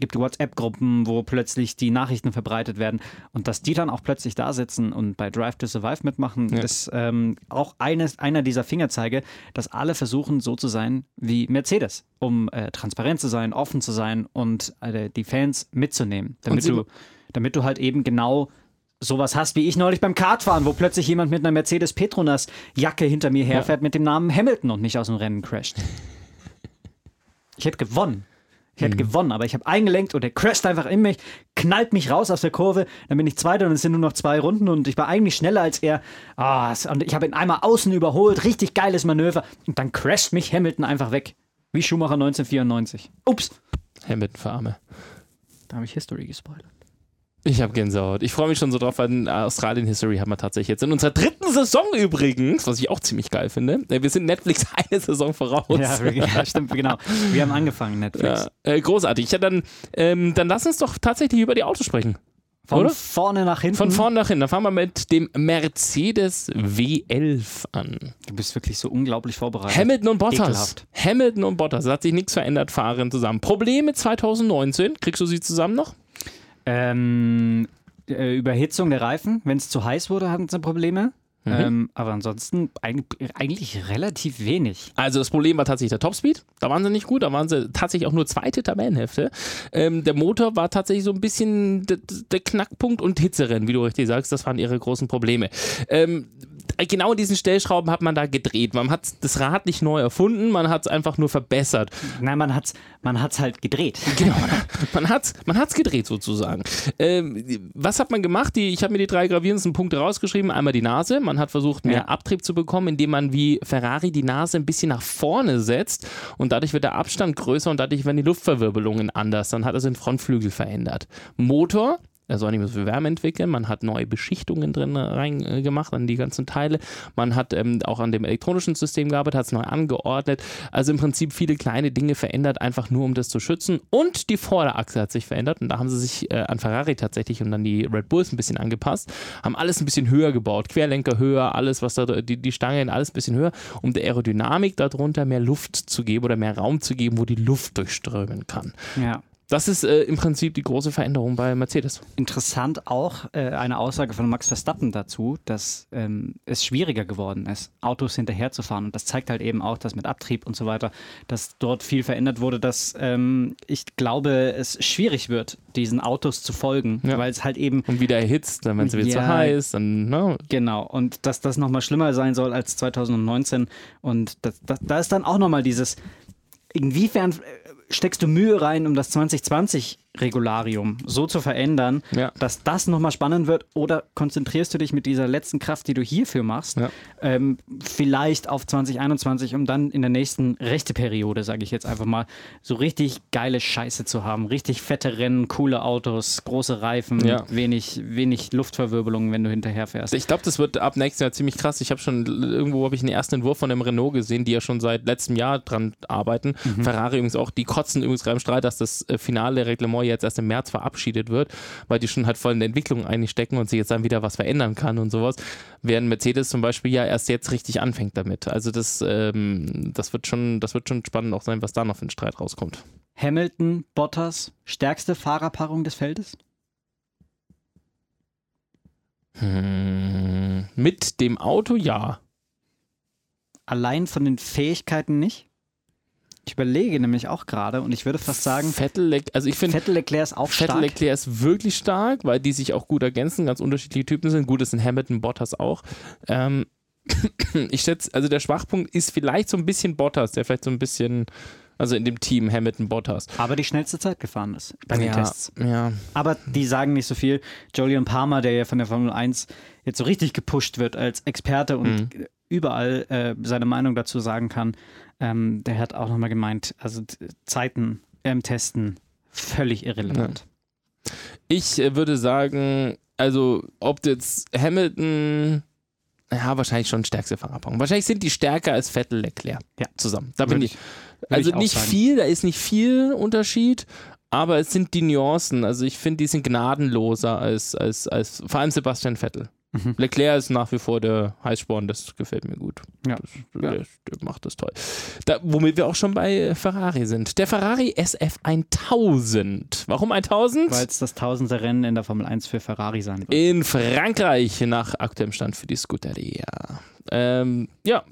[SPEAKER 2] gibt WhatsApp-Gruppen, wo plötzlich die Nachrichten verbreitet werden und dass die dann auch plötzlich da sitzen und bei Drive to Survive mitmachen,
[SPEAKER 1] Ja.
[SPEAKER 2] ist ähm, auch eines, einer dieser Fingerzeige, dass alle versuchen so zu sein wie Mercedes, um äh, transparent zu sein, offen zu sein und äh, die Fans mitzunehmen, damit du, damit du halt eben genau sowas hast wie ich neulich beim Kartfahren, wo plötzlich jemand mit einer Mercedes Petronas Jacke hinter mir herfährt mit dem Namen Hamilton und nicht aus dem Rennen crasht. Ich hätte gewonnen. Ich hätte gewonnen, aber ich habe eingelenkt und er crasht einfach in mich, knallt mich raus aus der Kurve, dann bin ich Zweiter und es sind nur noch zwei Runden und ich war eigentlich schneller als er. Ah, es- und ich habe ihn einmal außen überholt, richtig geiles Manöver und dann crasht mich Hamilton einfach weg. Wie Schumacher 1994. Ups,
[SPEAKER 1] Hamilton für Arme.
[SPEAKER 2] da habe ich History gespoilert.
[SPEAKER 1] Ich habe Gänsehaut. Ich freue mich schon so drauf, weil Australien History haben wir tatsächlich jetzt in unserer dritten Saison übrigens, was ich auch ziemlich geil finde. Äh, Wir sind Netflix eine Saison voraus.
[SPEAKER 2] Ja, stimmt, genau. Wir haben angefangen, Netflix.
[SPEAKER 1] Ja, äh, großartig. Ja, dann, ähm, dann lass uns doch tatsächlich über die Autos sprechen.
[SPEAKER 2] Von
[SPEAKER 1] oder?
[SPEAKER 2] vorne nach hinten.
[SPEAKER 1] Von vorn nach hinten. Dann fangen wir mit dem Mercedes W11 an.
[SPEAKER 2] Du bist wirklich so unglaublich vorbereitet.
[SPEAKER 1] Hamilton und Bottas.
[SPEAKER 2] Ekelhaft.
[SPEAKER 1] Hamilton und Bottas. Es hat sich nichts verändert, fahren zusammen. Probleme 2019. Kriegst du sie zusammen noch?
[SPEAKER 2] Ähm, äh, Überhitzung der Reifen. Wenn es zu heiß wurde, hatten sie Probleme.
[SPEAKER 1] Mhm.
[SPEAKER 2] Ähm, aber ansonsten eig eigentlich relativ wenig.
[SPEAKER 1] Also das Problem war tatsächlich der Topspeed. Da waren sie nicht gut. Da waren sie tatsächlich auch nur zweite Tabellenhälfte. Ähm, der Motor war tatsächlich so ein bisschen der Knackpunkt und Hitzerennen, wie du richtig sagst. Das waren ihre großen Probleme. Ähm, genau in diesen Stellschrauben hat man da gedreht. Man hat das Rad nicht neu erfunden, man hat es einfach nur verbessert.
[SPEAKER 2] Nein, man hat's, man hat's halt gedreht.
[SPEAKER 1] Genau, man hat's, man hat's gedreht sozusagen. Ähm, was hat man gemacht? Die, ich habe mir die drei gravierendsten Punkte rausgeschrieben. Einmal die Nase. Man hat versucht, mehr
[SPEAKER 2] Ja.
[SPEAKER 1] Abtrieb zu bekommen, indem man wie Ferrari die Nase ein bisschen nach vorne setzt und dadurch wird der Abstand größer und dadurch werden die Luftverwirbelungen anders. Dann hat er den Frontflügel verändert. Motor. Er soll nicht mehr so viel Wärme entwickeln. Man hat neue Beschichtungen drin äh, gemacht an die ganzen Teile. Man hat ähm, auch an dem elektronischen System gearbeitet, hat es neu angeordnet. Also im Prinzip viele kleine Dinge verändert, einfach nur um das zu schützen. Und die Vorderachse hat sich verändert. Und da haben sie sich äh, an Ferrari tatsächlich und an die Red Bulls ein bisschen angepasst. Haben alles ein bisschen höher gebaut. Querlenker höher, alles, was da, die, die Stangen, alles ein bisschen höher, um der Aerodynamik darunter mehr Luft zu geben oder mehr Raum zu geben, wo die Luft durchströmen kann.
[SPEAKER 2] Ja.
[SPEAKER 1] Das ist äh, im Prinzip die große Veränderung bei Mercedes.
[SPEAKER 2] Interessant auch äh, eine Aussage von Max Verstappen dazu, dass ähm, es schwieriger geworden ist, Autos hinterherzufahren. Und das zeigt halt eben auch, dass mit Abtrieb und so weiter, dass dort viel verändert wurde, dass ähm, ich glaube, es schwierig wird, diesen Autos zu folgen,
[SPEAKER 1] Ja.
[SPEAKER 2] weil es halt eben
[SPEAKER 1] Und wieder erhitzt, dann wenn es wieder zu
[SPEAKER 2] Ja.
[SPEAKER 1] heiß, dann, ne?
[SPEAKER 2] Genau, und dass das nochmal schlimmer sein soll als 2019. Und da ist dann auch nochmal dieses, inwiefern steckst du Mühe rein, um das 2020-Regularium so zu verändern,
[SPEAKER 1] Ja.
[SPEAKER 2] dass das nochmal spannend wird? Oder konzentrierst du dich mit dieser letzten Kraft, die du hierfür machst,
[SPEAKER 1] Ja.
[SPEAKER 2] ähm, vielleicht auf 2021, um dann in der nächsten Rechteperiode, sage ich jetzt einfach mal, so richtig geile Scheiße zu haben? Richtig fette Rennen, coole Autos, große Reifen,
[SPEAKER 1] Ja.
[SPEAKER 2] wenig, wenig Luftverwirbelung, wenn du hinterherfährst.
[SPEAKER 1] Ich glaube, das wird ab nächstes Jahr ziemlich krass. Ich habe schon irgendwo habe ich einen ersten Entwurf von dem Renault gesehen, die ja schon seit letztem Jahr dran arbeiten. Ferrari übrigens auch, die kotzen übrigens gerade im Streit, dass das äh, finale Reglement jetzt erst im März verabschiedet wird, weil die schon halt voll in der Entwicklung eigentlich stecken und sich jetzt dann wieder was verändern kann und sowas. Während Mercedes zum Beispiel ja erst jetzt richtig anfängt damit. Also das, ähm, das wird schon, das wird schon spannend auch sein, was da noch für ein Streit rauskommt.
[SPEAKER 2] Hamilton, Bottas, stärkste Fahrerpaarung des Feldes?
[SPEAKER 1] Hm, mit dem Auto ja.
[SPEAKER 2] Allein von den Fähigkeiten nicht? Ich überlege nämlich auch gerade und ich würde fast sagen,
[SPEAKER 1] Vettel, also ich finde
[SPEAKER 2] Vettel Leclerc ist auch
[SPEAKER 1] Vettel
[SPEAKER 2] stark.
[SPEAKER 1] Leclerc ist wirklich stark, weil die sich auch gut ergänzen, ganz unterschiedliche Typen sind. Gut, das sind Hamilton, Bottas auch. Ähm, ich schätze, also der Schwachpunkt ist vielleicht so ein bisschen Bottas, der vielleicht so ein bisschen, also in dem Team Hamilton, Bottas.
[SPEAKER 2] aber die schnellste Zeit gefahren ist bei den
[SPEAKER 1] ja,
[SPEAKER 2] Tests.
[SPEAKER 1] ja.
[SPEAKER 2] Aber die sagen nicht so viel. Julian Palmer, der ja von der Formel 1 jetzt so richtig gepusht wird als Experte und überall äh, seine Meinung dazu sagen kann, ähm, der hat auch nochmal gemeint, also Zeiten im Testen völlig irrelevant.
[SPEAKER 1] Ich äh, würde sagen, also ob jetzt Hamilton, ja, wahrscheinlich schon stärkste Fahrerpaarung. Wahrscheinlich sind die stärker als Vettel Leclerc
[SPEAKER 2] Ja.
[SPEAKER 1] zusammen. Da bin ich. Also
[SPEAKER 2] ich
[SPEAKER 1] nicht
[SPEAKER 2] sagen.
[SPEAKER 1] viel, da ist nicht viel Unterschied, aber es sind die Nuancen. Also ich finde, die sind gnadenloser als, als, als vor allem Sebastian Vettel.
[SPEAKER 2] Mhm.
[SPEAKER 1] Leclerc ist nach wie vor der Heißsporn, das gefällt mir gut.
[SPEAKER 2] Ja.
[SPEAKER 1] Das, der, der macht das toll. Da, womit wir auch schon bei Ferrari sind. Der Ferrari SF 1000. Warum 1000?
[SPEAKER 2] Weil es das tausendste Rennen in der Formel 1 für Ferrari sein wird.
[SPEAKER 1] In Frankreich nach aktuellem Stand für die Scuderia. Ähm, ja,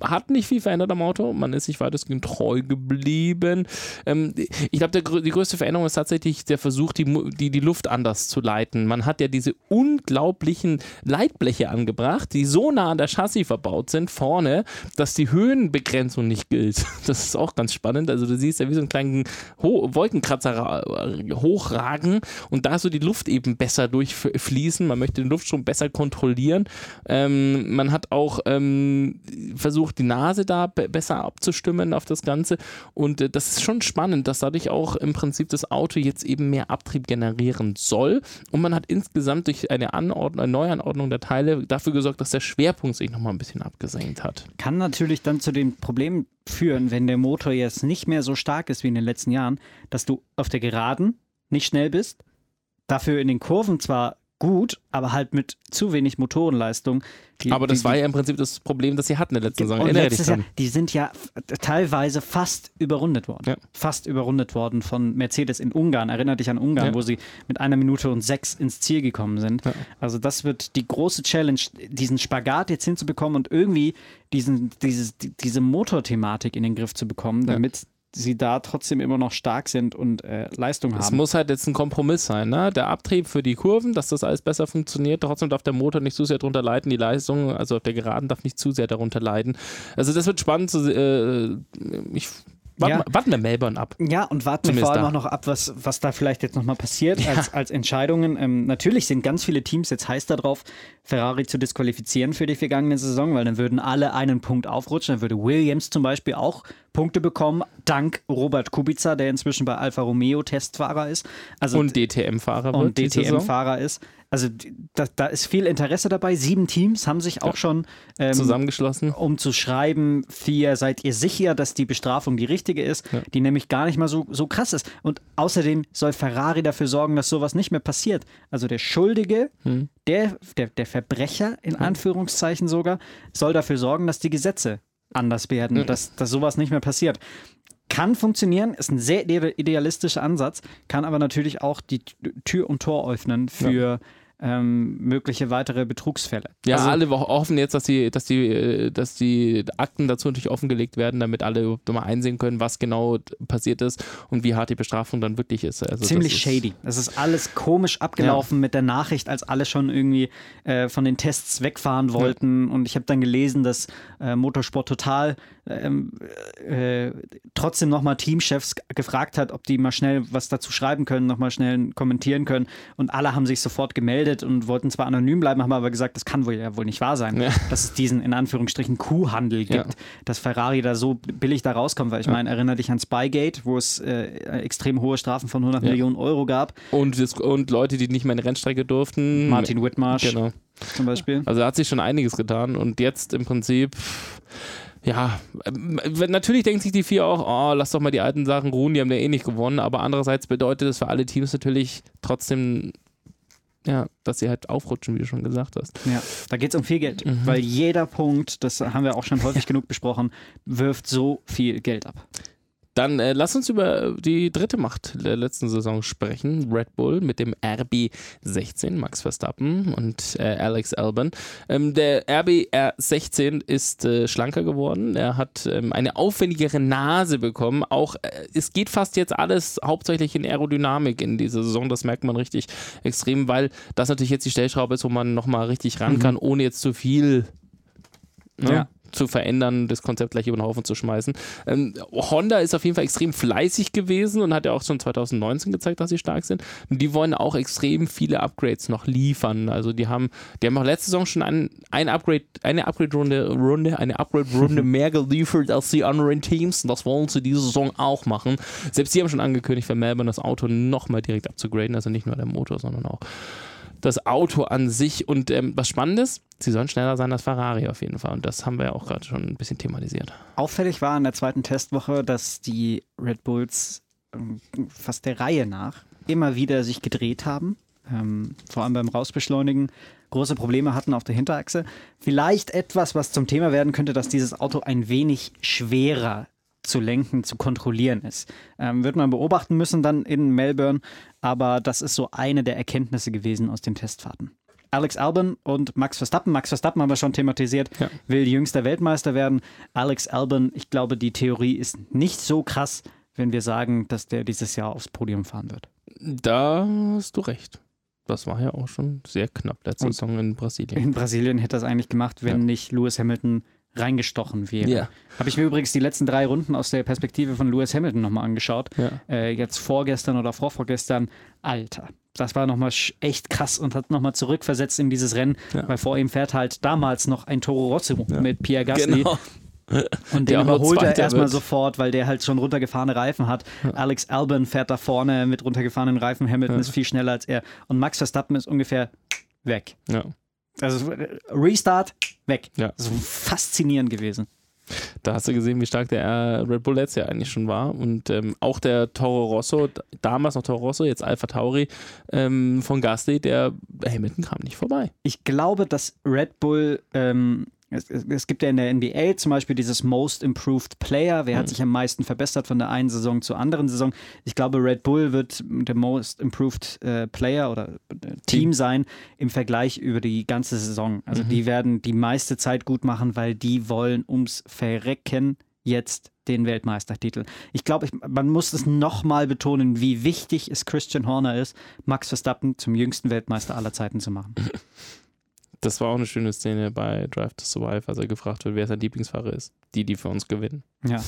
[SPEAKER 1] hat nicht viel verändert am Auto. Man ist sich weitestgehend treu geblieben. Ähm, ich glaube, die größte Veränderung ist tatsächlich der Versuch, die, die, die Luft anders zu leiten. Man hat ja diese unglaublichen Leitbleche angebracht, die so nah an der Chassis verbaut sind, vorne, dass die Höhenbegrenzung nicht gilt. Das ist auch ganz spannend. Also du siehst ja wie so einen kleinen Ho Wolkenkratzer ra- hochragen und da so die Luft eben besser durchfließen. Man möchte den Luftstrom besser kontrollieren. Ähm, man hat auch ähm, versucht, die Nase da be besser abzustimmen auf das Ganze. Und äh, das ist schon spannend, dass dadurch auch im Prinzip das Auto jetzt eben mehr Abtrieb generieren soll. Und man hat insgesamt durch eine, Anordnung, eine Neuanordnung der Teile dafür gesorgt, dass der Schwerpunkt sich nochmal ein bisschen abgesenkt hat.
[SPEAKER 2] Kann natürlich dann zu dem Problem führen, wenn der Motor jetzt nicht mehr so stark ist wie in den letzten Jahren, dass du auf der Geraden nicht schnell bist, dafür in den Kurven zwar gut, aber halt mit zu wenig Motorenleistung.
[SPEAKER 1] Die, aber das die, war ja im Prinzip das Problem, das sie hatten in der letzten Saison.
[SPEAKER 2] Erinnere dich Jahr, die sind ja teilweise fast überrundet worden. Ja. Fast überrundet worden von Mercedes in Ungarn. Erinnere dich an Ungarn, ja. wo sie mit einer Minute und sechs ins Ziel gekommen sind. Ja. Also das wird die große Challenge, diesen Spagat jetzt hinzubekommen und irgendwie diesen, dieses, diese Motorthematik in den Griff zu bekommen, damit sie da trotzdem immer noch stark sind und äh, Leistung haben.
[SPEAKER 1] Es muss halt jetzt ein Kompromiss sein, ne? Der Abtrieb für die Kurven, dass das alles besser funktioniert. Trotzdem darf der Motor nicht zu sehr darunter leiden, die Leistung, also auf der Geraden darf nicht zu sehr darunter leiden. Also das wird spannend zu äh, ich Warten, ja. warten, wir Melbourne ab.
[SPEAKER 2] Ja, und warten wir vor allem da. auch noch ab, was, was da vielleicht jetzt nochmal passiert ja. als, als Entscheidungen. Ähm, natürlich sind ganz viele Teams jetzt heiß darauf, Ferrari zu disqualifizieren für die vergangene Saison, weil dann würden alle einen Punkt aufrutschen. Dann würde Williams zum Beispiel auch Punkte bekommen, dank Robert Kubica, der inzwischen bei Alfa Romeo Testfahrer ist.
[SPEAKER 1] Also, und DTM-Fahrer
[SPEAKER 2] Und DTM-Fahrer ist. Also da, da, ist viel Interesse dabei. Sieben Teams haben sich auch ja. schon
[SPEAKER 1] ähm, zusammengeschlossen,
[SPEAKER 2] um zu schreiben, vier seid ihr sicher, dass die Bestrafung die richtige ist, ja. die nämlich gar nicht mal so, so krass ist. Und außerdem soll Ferrari dafür sorgen, dass sowas nicht mehr passiert. Also der Schuldige, hm. der, der, der Verbrecher in Anführungszeichen sogar, soll dafür sorgen, dass die Gesetze anders werden, hm. dass, dass sowas nicht mehr passiert. Kann funktionieren, ist ein sehr idealistischer Ansatz, kann aber natürlich auch die Tür und Tor öffnen für ja ähm, mögliche weitere Betrugsfälle.
[SPEAKER 1] Ja, also, alle hoffen jetzt, dass die, dass, die, äh, dass die Akten dazu natürlich offengelegt werden, damit alle mal einsehen können, was genau passiert ist und wie hart die Bestrafung dann wirklich ist.
[SPEAKER 2] Also ziemlich ist, shady. Es ist alles komisch abgelaufen ja. mit der Nachricht, als alle schon irgendwie äh, von den Tests wegfahren wollten. Ja. Und ich habe dann gelesen, dass äh, Motorsport Total ähm, äh, trotzdem nochmal Teamchefs gefragt hat, ob die mal schnell was dazu schreiben können, nochmal schnell kommentieren können. Und alle haben sich sofort gemeldet und wollten zwar anonym bleiben, haben aber gesagt, das kann wohl ja wohl nicht wahr sein, ja. dass es diesen in Anführungsstrichen Kuhhandel gibt, ja. dass Ferrari da so billig da rauskommt. Weil ich meine, erinnere dich an Spygate, wo es äh, extrem hohe Strafen von 100 Millionen Euro gab.
[SPEAKER 1] Und, und Leute, die nicht mehr in die Rennstrecke durften.
[SPEAKER 2] Martin Whitmarsh. Genau. Zum Beispiel.
[SPEAKER 1] Also da hat sich schon einiges getan und jetzt im Prinzip ja, äh, natürlich denken sich die vier auch, oh, lass doch mal die alten Sachen ruhen, die haben ja eh nicht gewonnen, aber andererseits bedeutet das für alle Teams natürlich trotzdem, ja, dass sie halt aufrutschen, wie du schon gesagt hast.
[SPEAKER 2] Ja, da geht es um viel Geld, mhm. weil jeder Punkt, das haben wir auch schon häufig genug besprochen, wirft so viel Geld ab.
[SPEAKER 1] Dann äh, lass uns über die dritte Macht der letzten Saison sprechen. Red Bull mit dem RB16, Max Verstappen und äh, Alex Albon. Ähm, der RB16 ist äh, schlanker geworden. Er hat ähm, eine aufwendigere Nase bekommen. Auch äh, es geht fast jetzt alles hauptsächlich in Aerodynamik in dieser Saison. Das merkt man richtig extrem, weil das natürlich jetzt die Stellschraube ist, wo man nochmal richtig ran mhm. kann, ohne jetzt zu viel Ne? Ja zu verändern, das Konzept gleich über den Haufen zu schmeißen. Ähm, Honda ist auf jeden Fall extrem fleißig gewesen und hat ja auch schon 2019 gezeigt, dass sie stark sind. Und die wollen auch extrem viele Upgrades noch liefern. Also die haben, die haben auch letzte Saison schon ein, ein Upgrade, eine Upgrade-Runde, Runde, eine Upgrade-Runde mehr geliefert als die anderen Teams. Und das wollen sie diese Saison auch machen. Selbst sie haben schon angekündigt, für Melbourne das Auto nochmal direkt abzugraden. Also nicht nur der Motor, sondern auch das Auto an sich. Und ähm, was Spannendes, sie sollen schneller sein als Ferrari auf jeden Fall. Und das haben wir ja auch gerade schon ein bisschen thematisiert.
[SPEAKER 2] Auffällig war in der zweiten Testwoche, dass die Red Bulls ähm, fast der Reihe nach immer wieder sich gedreht haben. Ähm, vor allem beim Rausbeschleunigen große Probleme hatten auf der Hinterachse. Vielleicht etwas, was zum Thema werden könnte, dass dieses Auto ein wenig schwerer zu lenken, zu kontrollieren ist. Ähm, wird man beobachten müssen dann in Melbourne, aber das ist so eine der Erkenntnisse gewesen aus den Testfahrten. Alex Albon und Max Verstappen. Max Verstappen haben wir schon thematisiert, ja. will jüngster Weltmeister werden. Alex Albon, ich glaube, die Theorie ist nicht so krass, wenn wir sagen, dass der dieses Jahr aufs Podium fahren wird.
[SPEAKER 1] Da hast du recht. Das war ja auch schon sehr knapp letzte Saison in Brasilien.
[SPEAKER 2] In Brasilien hätte das eigentlich gemacht, wenn ja. nicht Lewis Hamilton reingestochen wäre. Ja. Habe ich mir übrigens die letzten drei Runden aus der Perspektive von Lewis Hamilton nochmal angeschaut. Ja. Äh, jetzt vorgestern oder vorvorgestern. Alter, das war nochmal echt krass und hat nochmal zurückversetzt in dieses Rennen, ja. weil vor ihm fährt halt damals noch ein Toro Rosso mit Pierre Gasly. Genau. Und
[SPEAKER 1] Der
[SPEAKER 2] den überholt er erstmal
[SPEAKER 1] wird.
[SPEAKER 2] sofort, weil der halt schon runtergefahrene Reifen hat. Alex Albon fährt da vorne mit runtergefahrenen Reifen. Hamilton ist viel schneller als er. Und Max Verstappen ist ungefähr weg.
[SPEAKER 1] Ja.
[SPEAKER 2] Also Restart, weg.
[SPEAKER 1] Ja.
[SPEAKER 2] So faszinierend gewesen.
[SPEAKER 1] Da hast du gesehen, wie stark der äh, Red Bull letztes Jahr eigentlich schon war. Und ähm, auch der Toro Rosso, damals noch Toro Rosso, jetzt Alpha Tauri ähm, von Gasly, der Hamilton kam nicht vorbei.
[SPEAKER 2] Ich glaube, dass Red Bull, ähm, es, es gibt ja in der NBA zum Beispiel dieses Most Improved Player, wer hat sich am meisten verbessert von der einen Saison zur anderen Saison. Ich glaube, Red Bull wird der Most Improved äh, Player oder äh, Team sein im Vergleich über die ganze Saison. Also die werden die meiste Zeit gut machen, weil die wollen ums Verrecken jetzt den Weltmeistertitel. Ich glaube, man muss es nochmal betonen, wie wichtig es Christian Horner ist, Max Verstappen zum jüngsten Weltmeister aller Zeiten zu machen.
[SPEAKER 1] Das war auch eine schöne Szene bei Drive to Survive, als er gefragt wird, wer sein Lieblingsfahrer ist. Die, die für uns gewinnen.
[SPEAKER 2] Ja,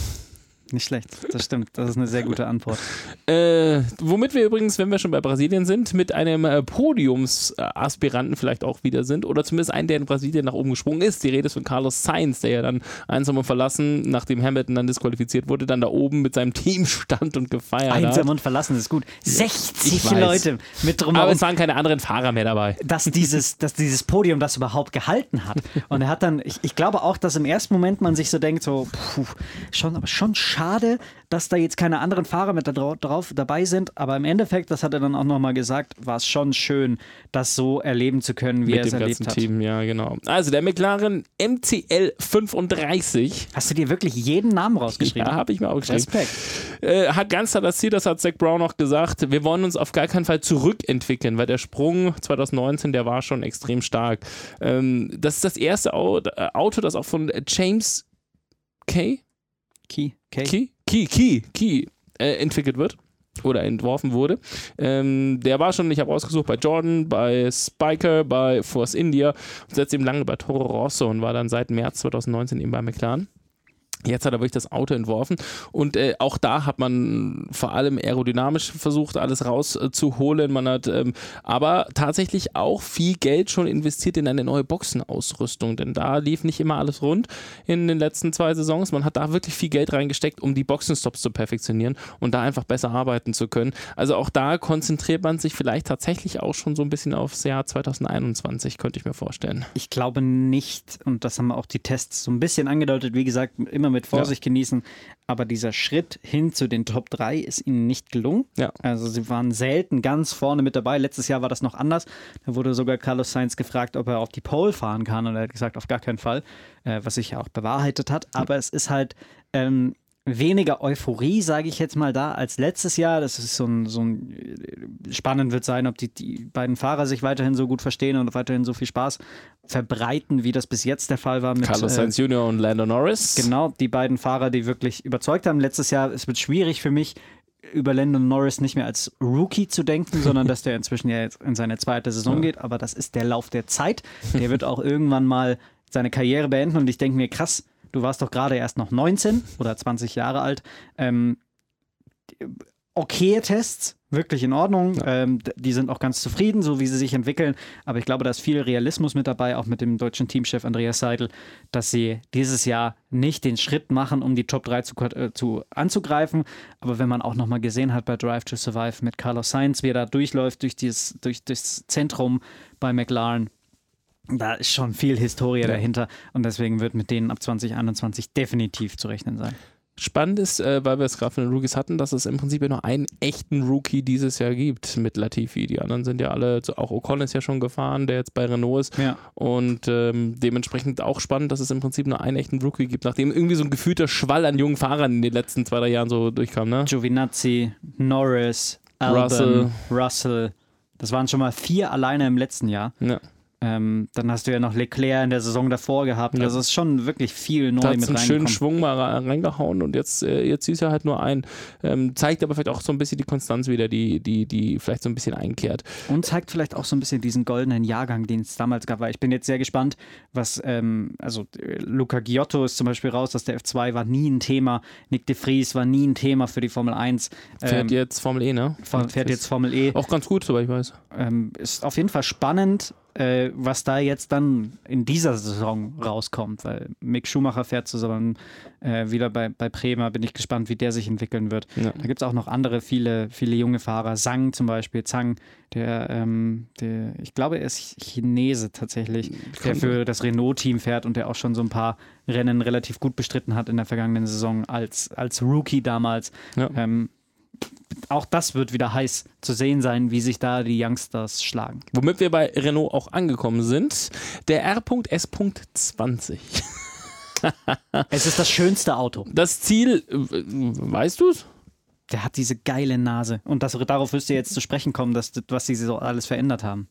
[SPEAKER 2] nicht schlecht. Das stimmt. Das ist eine sehr gute Antwort.
[SPEAKER 1] Äh, womit wir übrigens, wenn wir schon bei Brasilien sind, mit einem äh, Podiumsaspiranten vielleicht auch wieder sind oder zumindest einen, der in Brasilien nach oben gesprungen ist. Die Rede ist von Carlos Sainz, der ja dann einsam und verlassen, nachdem Hamilton dann disqualifiziert wurde, dann da oben mit seinem Team stand und gefeiert
[SPEAKER 2] Einsam
[SPEAKER 1] hat.
[SPEAKER 2] und verlassen ist gut. 60
[SPEAKER 1] Ich weiß.
[SPEAKER 2] Leute mit
[SPEAKER 1] Aber
[SPEAKER 2] drumherum.
[SPEAKER 1] es waren keine anderen Fahrer mehr dabei.
[SPEAKER 2] dass dieses, dass dieses Podium das überhaupt gehalten hat. Und er hat dann, ich, ich glaube auch, dass im ersten Moment man sich so denkt, so, puh, schon, aber schon schade, dass da jetzt keine anderen Fahrer mit da drau- drauf dabei sind. Aber im Endeffekt, das hat er dann auch nochmal gesagt, war es schon schön, das so erleben zu können, wie er
[SPEAKER 1] Mit
[SPEAKER 2] es
[SPEAKER 1] dem
[SPEAKER 2] erlebt
[SPEAKER 1] ganzen
[SPEAKER 2] hat.
[SPEAKER 1] Team, ja, genau. Also der McLaren MCL 35
[SPEAKER 2] Hast du dir wirklich jeden Namen rausgeschrieben?
[SPEAKER 1] Ja, habe ich mir auch geschrieben.
[SPEAKER 2] Respekt.
[SPEAKER 1] Äh, hat ganz klar das Ziel, das hat Zach Brown auch gesagt, wir wollen uns auf gar keinen Fall zurückentwickeln, weil der Sprung 2019, der war schon extrem stark. Ähm, das ist das erste Au- Auto, das auch von James Kay,
[SPEAKER 2] Key.
[SPEAKER 1] Key, Key, Key, Key äh, entwickelt wird oder entworfen wurde. Ähm, der war schon, ich habe ausgesucht, bei Jordan, bei Spiker, bei Force India und eben lange bei Toro Rosso und war dann seit März 2019 eben bei McLaren. Jetzt hat er wirklich das Auto entworfen und äh, auch da hat man vor allem aerodynamisch versucht, alles rauszuholen. Man hat ähm, aber tatsächlich auch viel Geld schon investiert in eine neue Boxenausrüstung, denn da lief nicht immer alles rund in den letzten zwei Saisons. Man hat da wirklich viel Geld reingesteckt, um die Boxenstops zu perfektionieren und da einfach besser arbeiten zu können. Also auch da konzentriert man sich vielleicht tatsächlich auch schon so ein bisschen aufs Jahr 2021, könnte ich mir vorstellen.
[SPEAKER 2] Ich glaube nicht, und das haben auch die Tests so ein bisschen angedeutet, wie gesagt, immer mit Vorsicht genießen, aber dieser Schritt hin zu den Top 3 ist ihnen nicht gelungen.
[SPEAKER 1] Ja.
[SPEAKER 2] Also sie waren selten ganz vorne mit dabei. Letztes Jahr war das noch anders. Da wurde sogar Carlos Sainz gefragt, ob er auf die Pole fahren kann und er hat gesagt, auf gar keinen Fall, äh, was sich ja auch bewahrheitet hat. Aber es ist halt ähm, weniger Euphorie, sage ich jetzt mal, da als letztes Jahr. Das ist so ein, so ein äh, spannend wird sein, ob die, die beiden Fahrer sich weiterhin so gut verstehen und weiterhin so viel Spaß verbreiten, wie das bis jetzt der Fall war mit
[SPEAKER 1] Carlos
[SPEAKER 2] äh,
[SPEAKER 1] Sainz Jr. und Lando Norris.
[SPEAKER 2] Genau, die beiden Fahrer, die wirklich überzeugt haben. Letztes Jahr, es wird schwierig für mich, über Landon Norris nicht mehr als Rookie zu denken, sondern dass der inzwischen ja jetzt in seine zweite Saison geht. Aber das ist der Lauf der Zeit. Der wird auch irgendwann mal seine Karriere beenden. Und ich denke mir, krass, du warst doch gerade erst noch 19 oder 20 Jahre alt. Ähm, okay Tests, wirklich in Ordnung. Ähm, d- die sind auch ganz zufrieden, so wie sie sich entwickeln. Aber ich glaube, da ist viel Realismus mit dabei, auch mit dem deutschen Teamchef Andreas Seidel, dass sie dieses Jahr nicht den Schritt machen, um die Top 3 zu, äh, zu anzugreifen. Aber wenn man auch nochmal gesehen hat bei Drive to Survive mit Carlos Sainz, wie er da durchläuft durch, dieses, durch das Zentrum bei McLaren, da ist schon viel Historie dahinter. Und deswegen wird mit denen ab 2021 definitiv zu rechnen sein.
[SPEAKER 1] Spannend ist, äh, weil wir es gerade von den Rookies hatten, dass es im Prinzip ja nur einen echten Rookie dieses Jahr gibt mit Latifi. Die anderen sind ja alle, auch Ocon ist ja schon gefahren, der jetzt bei Renault ist.
[SPEAKER 2] Ja.
[SPEAKER 1] Und ähm, dementsprechend auch spannend, dass es im Prinzip nur einen echten Rookie gibt, nachdem irgendwie so ein gefühlter Schwall an jungen Fahrern in den letzten zwei, drei Jahren so durchkam. Ne?
[SPEAKER 2] Giovinazzi, Norris, Albon,
[SPEAKER 1] Russell.
[SPEAKER 2] Russell. Das waren schon mal vier alleine im letzten Jahr.
[SPEAKER 1] Ja.
[SPEAKER 2] Ähm, dann hast du ja noch Leclerc in der Saison davor gehabt.
[SPEAKER 1] Ja.
[SPEAKER 2] Also es ist schon wirklich viel neu
[SPEAKER 1] Da hat
[SPEAKER 2] mit
[SPEAKER 1] einen schönen. Schwung mal re- reingehauen und jetzt, äh, jetzt siehst du halt nur ein. Ähm, zeigt aber vielleicht auch so ein bisschen die Konstanz wieder, die, die, die vielleicht so ein bisschen einkehrt.
[SPEAKER 2] Und zeigt vielleicht auch so ein bisschen diesen goldenen Jahrgang, den es damals gab. Weil ich bin jetzt sehr gespannt, was, ähm, also äh, Luca Giotto ist zum Beispiel raus, dass der F2 war nie ein Thema. Nick de Vries war nie ein Thema für die Formel 1.
[SPEAKER 1] Fährt
[SPEAKER 2] Ähm,
[SPEAKER 1] jetzt Formel E, ne?
[SPEAKER 2] fährt jetzt Formel E.
[SPEAKER 1] Auch ganz gut, soweit ich weiß.
[SPEAKER 2] Ähm, ist auf jeden Fall spannend. Äh, was da jetzt dann in dieser Saison rauskommt, weil Mick Schumacher fährt zusammen äh, wieder bei, bei Prema, bin ich gespannt, wie der sich entwickeln wird.
[SPEAKER 1] Ja.
[SPEAKER 2] Da gibt es auch noch andere, viele, viele junge Fahrer. Sang zum Beispiel, Zhang, der, ähm, der ich glaube, er ist Chinese tatsächlich, der für das Renault-Team fährt und der auch schon so ein paar Rennen relativ gut bestritten hat in der vergangenen Saison als, als Rookie damals.
[SPEAKER 1] Ja.
[SPEAKER 2] Ähm, auch das wird wieder heiß zu sehen sein, wie sich da die Youngsters schlagen.
[SPEAKER 1] Womit wir bei Renault auch angekommen sind. Der R.S.20.
[SPEAKER 2] Es ist das schönste Auto.
[SPEAKER 1] Das Ziel, äh, weißt du es?
[SPEAKER 2] Der hat diese geile Nase. Und das, darauf wirst du jetzt zu sprechen kommen, dass, was sie so alles verändert haben.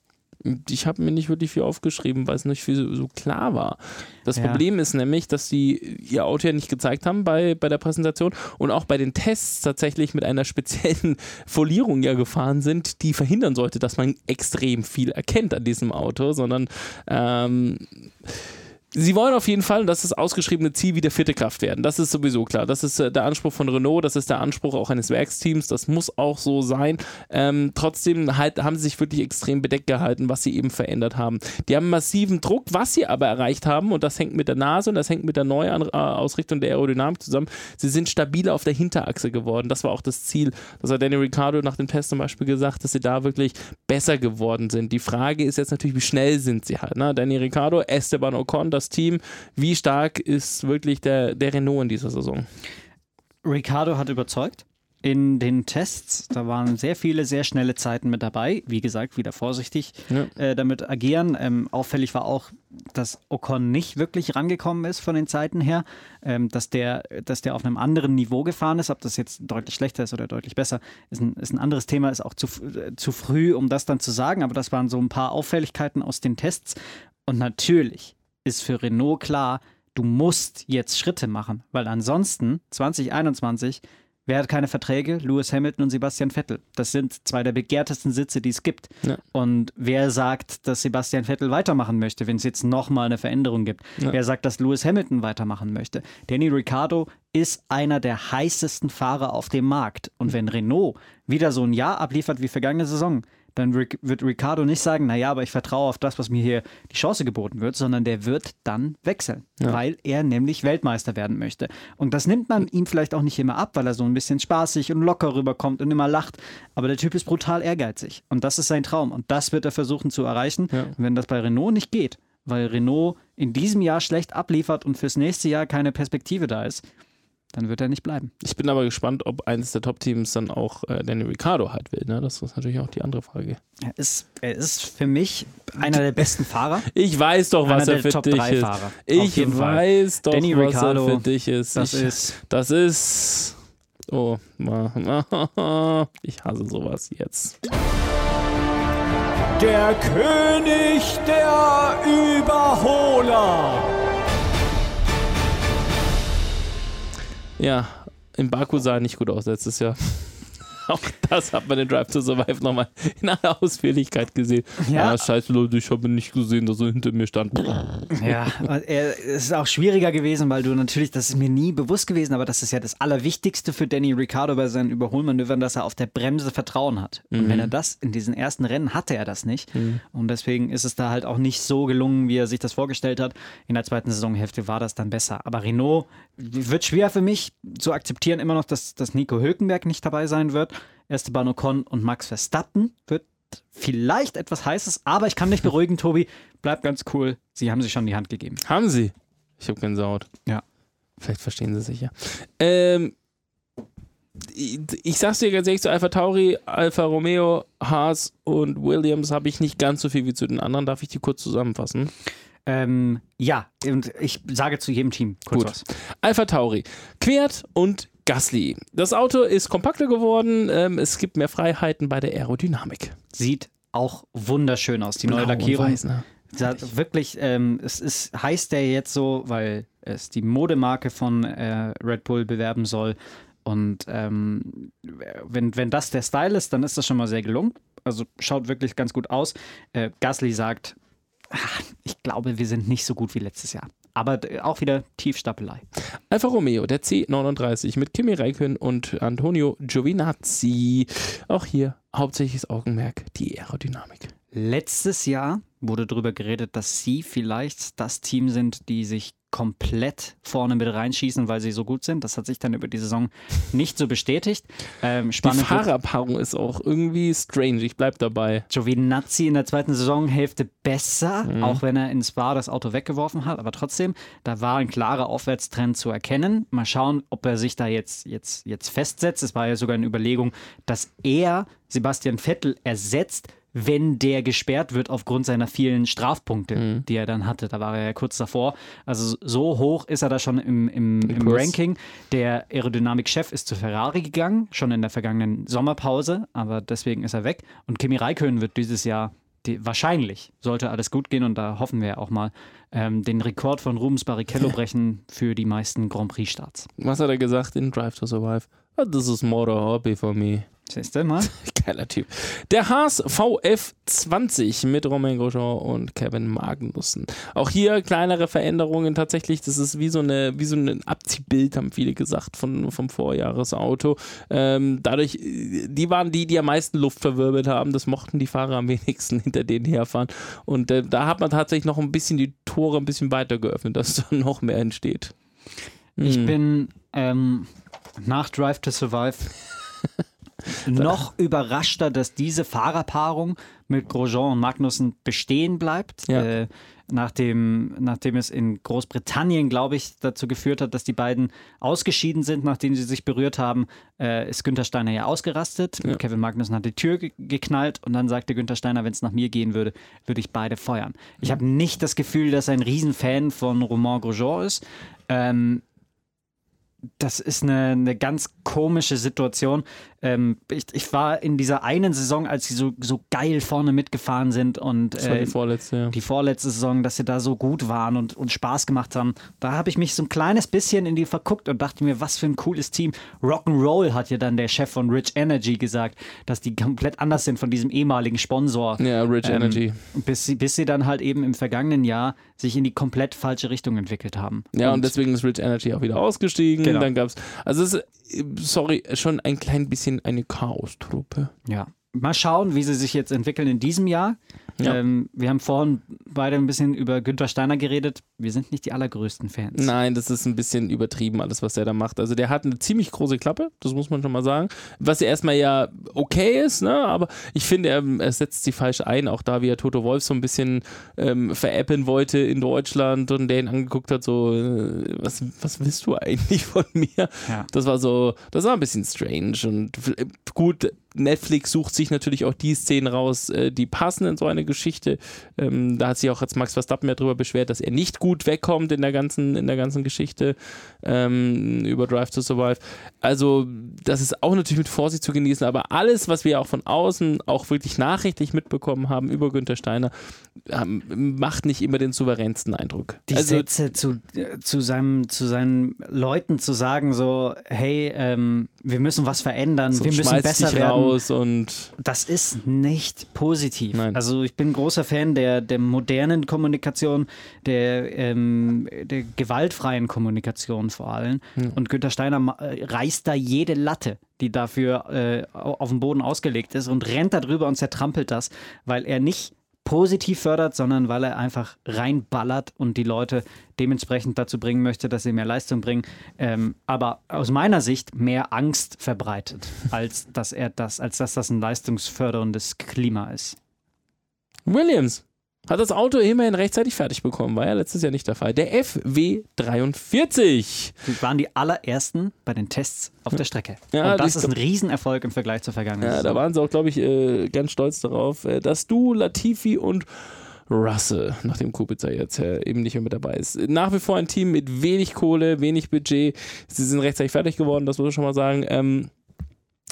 [SPEAKER 1] Ich habe mir nicht wirklich viel aufgeschrieben, weil es nicht viel so, klar war. Das
[SPEAKER 2] Ja.
[SPEAKER 1] Problem ist nämlich, dass sie ihr Auto ja nicht gezeigt haben bei, bei der Präsentation und auch bei den Tests tatsächlich mit einer speziellen Folierung ja gefahren sind, die verhindern sollte, dass man extrem viel erkennt an diesem Auto, sondern ähm, Sie wollen auf jeden Fall, dass das ausgeschriebene Ziel wieder vierte Kraft werden. Das ist sowieso klar. Das ist äh, der Anspruch von Renault, das ist der Anspruch auch eines Werksteams. Das muss auch so sein. Ähm, trotzdem halt, haben sie sich wirklich extrem bedeckt gehalten, was sie eben verändert haben. Die haben massiven Druck, was sie aber erreicht haben, und das hängt mit der Nase und das hängt mit der Neuausrichtung der Aerodynamik zusammen. Sie sind stabiler auf der Hinterachse geworden. Das war auch das Ziel. Das hat Danny Ricciardo nach dem Test zum Beispiel gesagt, dass sie da wirklich besser geworden sind. Die Frage ist jetzt natürlich, wie schnell sind sie halt. Ne? Danny Ricciardo, Esteban Ocon, das Team. Wie stark ist wirklich der, der Renault in dieser Saison?
[SPEAKER 2] Ricardo hat überzeugt. In den Tests, da waren sehr viele sehr schnelle Zeiten mit dabei. Wie gesagt, wieder vorsichtig
[SPEAKER 1] Ja.
[SPEAKER 2] äh, damit agieren. Ähm, auffällig war auch, dass Ocon nicht wirklich rangekommen ist von den Zeiten her. Ähm, dass, der, dass der auf einem anderen Niveau gefahren ist. Ob das jetzt deutlich schlechter ist oder deutlich besser, ist ein, ist ein anderes Thema. Ist auch zu, äh, zu früh, um das dann zu sagen. Aber das waren so ein paar Auffälligkeiten aus den Tests. Und natürlich ist für Renault klar, du musst jetzt Schritte machen, weil ansonsten 2021 wer hat keine Verträge? Lewis Hamilton und Sebastian Vettel. Das sind zwei der begehrtesten Sitze, die es gibt.
[SPEAKER 1] Ja.
[SPEAKER 2] Und wer sagt, dass Sebastian Vettel weitermachen möchte, wenn es jetzt nochmal eine Veränderung gibt?
[SPEAKER 1] Ja.
[SPEAKER 2] Wer sagt, dass Lewis Hamilton weitermachen möchte? Danny Ricciardo ist einer der heißesten Fahrer auf dem Markt. Und wenn Renault wieder so ein Jahr abliefert wie vergangene Saison, dann wird Ricardo nicht sagen, naja, aber ich vertraue auf das, was mir hier die Chance geboten wird, sondern der wird dann wechseln,
[SPEAKER 1] Ja.
[SPEAKER 2] weil er nämlich Weltmeister werden möchte. Und das nimmt man ihm vielleicht auch nicht immer ab, weil er so ein bisschen spaßig und locker rüberkommt und immer lacht. Aber der Typ ist brutal ehrgeizig und das ist sein Traum und das wird er versuchen zu erreichen.
[SPEAKER 1] Ja.
[SPEAKER 2] Und wenn das bei Renault nicht geht, weil Renault in diesem Jahr schlecht abliefert und fürs nächste Jahr keine Perspektive da ist, dann wird er nicht bleiben.
[SPEAKER 1] Ich bin aber gespannt, ob eines der Top-Teams dann auch äh, Danny Ricciardo halt will. Ne? Das ist natürlich auch die andere Frage.
[SPEAKER 2] Er ist, er ist für mich einer der besten Fahrer.
[SPEAKER 1] Ich weiß doch, was
[SPEAKER 2] Einer
[SPEAKER 1] er
[SPEAKER 2] der
[SPEAKER 1] für
[SPEAKER 2] Top
[SPEAKER 1] dich
[SPEAKER 2] 3
[SPEAKER 1] ist.
[SPEAKER 2] Fahrer.
[SPEAKER 1] Ich
[SPEAKER 2] jeden Fall.
[SPEAKER 1] weiß doch,
[SPEAKER 2] Danny
[SPEAKER 1] was
[SPEAKER 2] Ricciardo,
[SPEAKER 1] er für dich ist.
[SPEAKER 2] Das
[SPEAKER 1] ich,
[SPEAKER 2] ist
[SPEAKER 1] Das ist. Oh, ma- ich hasse sowas jetzt.
[SPEAKER 5] Der König der Überholer.
[SPEAKER 1] Ja, in Baku sah er nicht gut aus letztes Jahr. Auch das hat man in Drive to Survive nochmal in aller Ausführlichkeit gesehen.
[SPEAKER 2] Ja.
[SPEAKER 1] Ah, scheiße, Leute, ich habe nicht gesehen, dass er hinter mir stand.
[SPEAKER 2] Ja, es ist auch schwieriger gewesen, weil du natürlich, das ist mir nie bewusst gewesen, aber das ist ja das Allerwichtigste für Danny Ricciardo bei seinen Überholmanövern, dass er auf der Bremse Vertrauen hat. Und wenn er das in diesen ersten Rennen hatte er das nicht. Und deswegen ist es da halt auch nicht so gelungen, wie er sich das vorgestellt hat. In der zweiten Saisonhälfte war das dann besser. Aber Renault wird schwer für mich zu akzeptieren, immer noch, dass, dass Nico Hülkenberg nicht dabei sein wird. Esteban Ocon und Max Verstappen wird vielleicht etwas Heißes, aber ich kann dich beruhigen, Tobi. Bleib ganz cool. Sie haben sich schon die Hand gegeben.
[SPEAKER 1] Haben sie? Ich habe Gänsehaut.
[SPEAKER 2] Ja.
[SPEAKER 1] Vielleicht verstehen sie sich ja. Ähm, ich, ich sag's dir ganz ehrlich, zu Alpha Tauri, Alfa Romeo, Haas und Williams habe ich nicht ganz so viel wie zu den anderen. Darf ich die kurz zusammenfassen?
[SPEAKER 2] Ähm, ja, und ich sage zu jedem Team kurz
[SPEAKER 1] Gut.
[SPEAKER 2] was.
[SPEAKER 1] Alpha Tauri, Quert und Gasly. Das Auto ist kompakter geworden. Ähm, es gibt mehr Freiheiten bei der Aerodynamik.
[SPEAKER 2] Sieht auch wunderschön aus, die neue
[SPEAKER 1] Blau und
[SPEAKER 2] Lackierung.
[SPEAKER 1] weiß, ne?
[SPEAKER 2] Wirklich, ähm, es ist, heißt der jetzt so, weil es die Modemarke von äh, Red Bull bewerben soll. Und ähm, wenn, wenn das der Style ist, dann ist das schon mal sehr gelungen. Also schaut wirklich ganz gut aus. Äh, Gasly sagt, "Ah, ich glaube, wir sind nicht so gut wie letztes Jahr. Aber äh, auch wieder Tiefstapelei.
[SPEAKER 1] Alfa Romeo, der C39 mit Kimi Räikkönen und Antonio Giovinazzi. Auch hier hauptsächliches Augenmerk die Aerodynamik.
[SPEAKER 2] Letztes Jahr wurde darüber geredet, dass sie vielleicht das Team sind, die sich komplett vorne mit reinschießen, weil sie so gut sind. Das hat sich dann über die Saison nicht so bestätigt. Ähm,
[SPEAKER 1] Die
[SPEAKER 2] spannend wird-
[SPEAKER 1] Fahrerpaarung ist auch irgendwie strange. Ich bleib dabei.
[SPEAKER 2] Giovinazzi in der zweiten Saisonhälfte besser,
[SPEAKER 1] Mhm.
[SPEAKER 2] auch wenn er in Spa das Auto weggeworfen hat. Aber trotzdem, da war ein klarer Aufwärtstrend zu erkennen. Mal schauen, ob er sich da jetzt, jetzt, jetzt festsetzt. Es war ja sogar eine Überlegung, dass er Sebastian Vettel ersetzt, wenn der gesperrt wird aufgrund seiner vielen Strafpunkte,
[SPEAKER 1] Mhm.
[SPEAKER 2] die er dann hatte. Da war er ja kurz davor. Also so hoch ist er da schon im, im, im. Ranking. Der Aerodynamik-Chef ist zu Ferrari gegangen, schon in der vergangenen Sommerpause, aber deswegen ist er weg. Und Kimi Räikkönen wird dieses Jahr die, wahrscheinlich, sollte alles gut gehen, und da hoffen wir auch mal, ähm, den Rekord von Rubens Barrichello brechen für die meisten Grand Prix-Starts.
[SPEAKER 1] Was hat er gesagt in Drive to Survive? Oh, this is more a hobby for me.
[SPEAKER 2] Siehst du mal?
[SPEAKER 1] Geiler Typ. Der Haas VF20 mit Romain Grosjean und Kevin Magnussen. Auch hier kleinere Veränderungen tatsächlich. Das ist wie so, eine, wie so ein Abziehbild, haben viele gesagt, von, vom Vorjahresauto. Ähm, dadurch, die waren die, die am meisten Luft verwirbelt haben. Das mochten die Fahrer am wenigsten hinter denen herfahren. Und äh, da hat man tatsächlich noch ein bisschen die Tore ein bisschen weiter geöffnet, dass da noch mehr entsteht.
[SPEAKER 2] Ich
[SPEAKER 1] Hm.
[SPEAKER 2] bin ähm, nach Drive to Survive noch überraschter, dass diese Fahrerpaarung mit Grosjean und Magnussen bestehen bleibt.
[SPEAKER 1] Ja.
[SPEAKER 2] Äh, nachdem, nachdem es in Großbritannien, glaube ich, dazu geführt hat, dass die beiden ausgeschieden sind, nachdem sie sich berührt haben, äh, ist Günther Steiner ja ausgerastet.
[SPEAKER 1] Ja.
[SPEAKER 2] Kevin Magnussen hat die Tür ge geknallt und dann sagte Günther Steiner, wenn es nach mir gehen würde, würde ich beide feuern. Ich habe nicht das Gefühl, dass er ein Riesenfan von Romain Grosjean ist. Ähm, das ist eine, eine ganz komische Situation. Ähm, ich, ich war in dieser einen Saison, als sie so, so geil vorne mitgefahren sind und
[SPEAKER 1] Das war
[SPEAKER 2] äh,
[SPEAKER 1] die vorletzte, ja.
[SPEAKER 2] die vorletzte Saison, dass sie da so gut waren und, und Spaß gemacht haben. Da habe ich mich so ein kleines bisschen in die verguckt und dachte mir, was für ein cooles Team. Rock'n'Roll hat ja dann der Chef von Rich Energy gesagt, dass die komplett anders sind von diesem ehemaligen Sponsor.
[SPEAKER 1] Ja, Rich
[SPEAKER 2] Ähm,
[SPEAKER 1] Energy.
[SPEAKER 2] Bis sie, bis sie dann halt eben im vergangenen Jahr sich in die komplett falsche Richtung entwickelt haben.
[SPEAKER 1] Ja, und, deswegen ist Rich Energy auch wieder ausgestiegen.
[SPEAKER 2] Genau.
[SPEAKER 1] Dann gab's, also es ist, äh, sorry, schon ein klein bisschen eine Chaos-Truppe.
[SPEAKER 2] Ja. Mal schauen, wie sie sich jetzt entwickeln in diesem Jahr.
[SPEAKER 1] Ja.
[SPEAKER 2] Ähm, wir haben vorhin beide ein bisschen über Günther Steiner geredet. Wir sind nicht die allergrößten Fans.
[SPEAKER 1] Nein, das ist ein bisschen übertrieben, alles, was der da macht. Also der hat eine ziemlich große Klappe, das muss man schon mal sagen. Was ja erstmal ja okay ist, ne? aber ich finde, er, er setzt sie falsch ein. Auch da, wie er Toto Wolf so ein bisschen ähm, veräppeln wollte in Deutschland und der ihn angeguckt hat, so, äh, was, was willst du eigentlich von mir?
[SPEAKER 2] Ja.
[SPEAKER 1] Das war so, das war ein bisschen strange und f- gut, Netflix sucht sich natürlich auch die Szenen raus, äh, die passen in so eine Geschichte. Ähm, da hat sich auch jetzt Max Verstappen ja drüber beschwert, dass er nicht gut wegkommt in der ganzen, in der ganzen Geschichte ähm, über Drive to Survive. Also, das ist auch natürlich mit Vorsicht zu genießen, aber alles, was wir auch von außen auch wirklich nachrichtlich mitbekommen haben über Günther Steiner, ähm, macht nicht immer den souveränsten Eindruck.
[SPEAKER 2] Die
[SPEAKER 1] also,
[SPEAKER 2] Sätze zu, äh, zu, seinem, zu seinen Leuten zu sagen, so, hey, ähm, wir müssen was verändern, wir müssen besser werden.
[SPEAKER 1] raus und
[SPEAKER 2] Das ist nicht positiv.
[SPEAKER 1] Nein.
[SPEAKER 2] Also ich bin großer Fan der, der modernen Kommunikation, der, ähm, der gewaltfreien Kommunikation vor allem. Und Günter Steiner äh, reißt da jede Latte, die dafür äh, au- auf dem Boden ausgelegt ist und rennt da drüber und zertrampelt das, weil er nicht positiv fördert, sondern weil er einfach reinballert und die Leute dementsprechend dazu bringen möchte, dass sie mehr Leistung bringen. Ähm, aber aus meiner Sicht mehr Angst verbreitet, als dass er das, als dass das ein leistungsförderndes Klima ist.
[SPEAKER 1] Williams hat das Auto immerhin rechtzeitig fertig bekommen, war ja letztes Jahr nicht der Fall. Der FW43.
[SPEAKER 2] Sie waren die allerersten bei den Tests auf der Strecke.
[SPEAKER 1] Ja,
[SPEAKER 2] und das
[SPEAKER 1] die-
[SPEAKER 2] ist ein Riesenerfolg im Vergleich zur vergangenen
[SPEAKER 1] Ja, da waren sie auch, glaube ich, äh, ganz stolz darauf, äh, dass du, Latifi und Russell, nachdem Kubica jetzt äh, eben nicht mehr mit dabei ist. Nach wie vor ein Team mit wenig Kohle, wenig Budget. Sie sind rechtzeitig fertig geworden, das muss ich schon mal sagen. Ähm,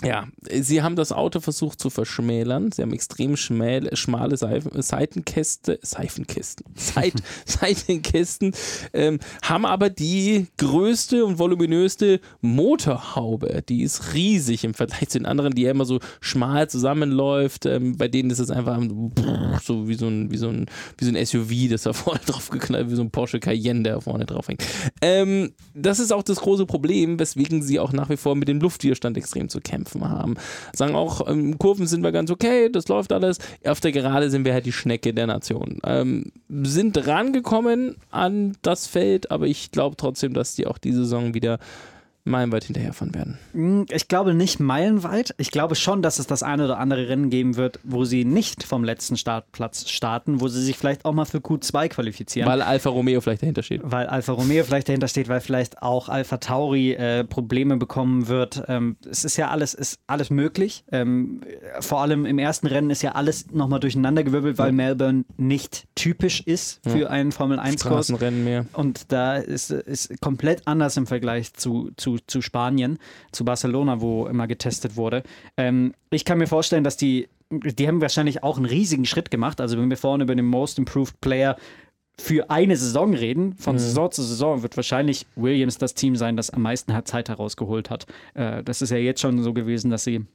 [SPEAKER 1] ja, sie haben das Auto versucht zu verschmälern. Sie haben extrem schmäl, schmale Seif Seitenkäste, Seifenkästen, Seit Seitenkästen, ähm, haben aber die größte und voluminöste Motorhaube. Die ist riesig im Vergleich zu den anderen, die ja immer so schmal zusammenläuft. Ähm, bei denen ist es einfach so wie so ein, wie so ein, wie so ein SUV, das da vorne drauf geknallt, wie so ein Porsche Cayenne, der vorne drauf hängt. Ähm, das ist auch das große Problem, weswegen sie auch nach wie vor mit dem Luftwiderstand extrem zu kämpfen kämpfen haben. Sagen auch, im Kurven sind wir ganz okay, das läuft alles. Auf der Gerade sind wir halt die Schnecke der Nation. Ähm, sind rangekommen an das Feld, aber ich glaube trotzdem, dass die auch diese Saison wieder meilenweit hinterherfahren werden.
[SPEAKER 2] Hm, Ich glaube nicht meilenweit. Ich glaube schon, dass es das eine oder andere Rennen geben wird, wo sie nicht vom letzten Startplatz starten, wo sie sich vielleicht auch mal für Q2 qualifizieren.
[SPEAKER 1] Weil Alfa Romeo vielleicht dahinter steht.
[SPEAKER 2] weil Alfa Romeo vielleicht dahinter steht, weil vielleicht auch Alfa Tauri äh, Probleme bekommen wird. Ähm, es ist ja alles, ist alles möglich. Ähm, vor allem im ersten Rennen ist ja alles nochmal durcheinandergewirbelt, weil Melbourne nicht typisch ist für einen Formel 1-Kurs.
[SPEAKER 1] Straßenrennen mehr.
[SPEAKER 2] Und da ist es komplett anders im Vergleich zu, zu, zu Spanien, zu Barcelona, wo immer getestet wurde. Ähm, ich kann mir vorstellen, dass die, die haben wahrscheinlich auch einen riesigen Schritt gemacht. Also wenn wir vorhin über den Most Improved Player für eine Saison reden, von Saison zu Saison, wird wahrscheinlich Williams das Team sein, das am meisten Zeit herausgeholt hat. Äh, das ist ja jetzt schon so gewesen, dass sie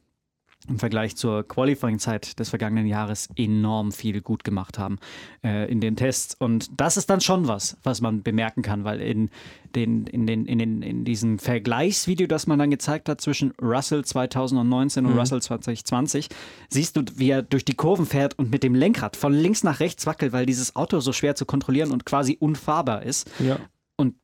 [SPEAKER 2] im Vergleich zur Qualifying-Zeit des vergangenen Jahres enorm viel gut gemacht haben äh, in den Tests. Und das ist dann schon was, was man bemerken kann, weil in, den, in, den, in, den, in diesem Vergleichsvideo, das man dann gezeigt hat zwischen Russell 2019 und Russell 2020, siehst du, wie er durch die Kurven fährt und mit dem Lenkrad von links nach rechts wackelt, weil dieses Auto so schwer zu kontrollieren und quasi unfahrbar ist.
[SPEAKER 1] Ja.
[SPEAKER 2] Und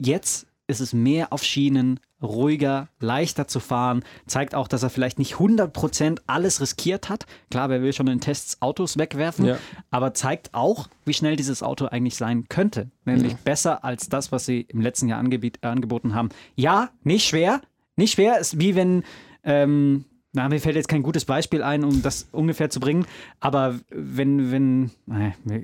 [SPEAKER 2] jetzt ist es mehr auf Schienen, ruhiger, leichter zu fahren. Zeigt auch, dass er vielleicht nicht 100% alles riskiert hat. Klar, wer will schon in Tests Autos wegwerfen,
[SPEAKER 1] Ja.
[SPEAKER 2] aber zeigt auch, wie schnell dieses Auto eigentlich sein könnte. Nämlich besser als das, was sie im letzten Jahr angebiet, äh, angeboten haben. Ja, nicht schwer. Nicht schwer ist wie wenn. Ähm, na, mir fällt jetzt kein gutes Beispiel ein, um das ungefähr zu bringen. Aber wenn, wenn,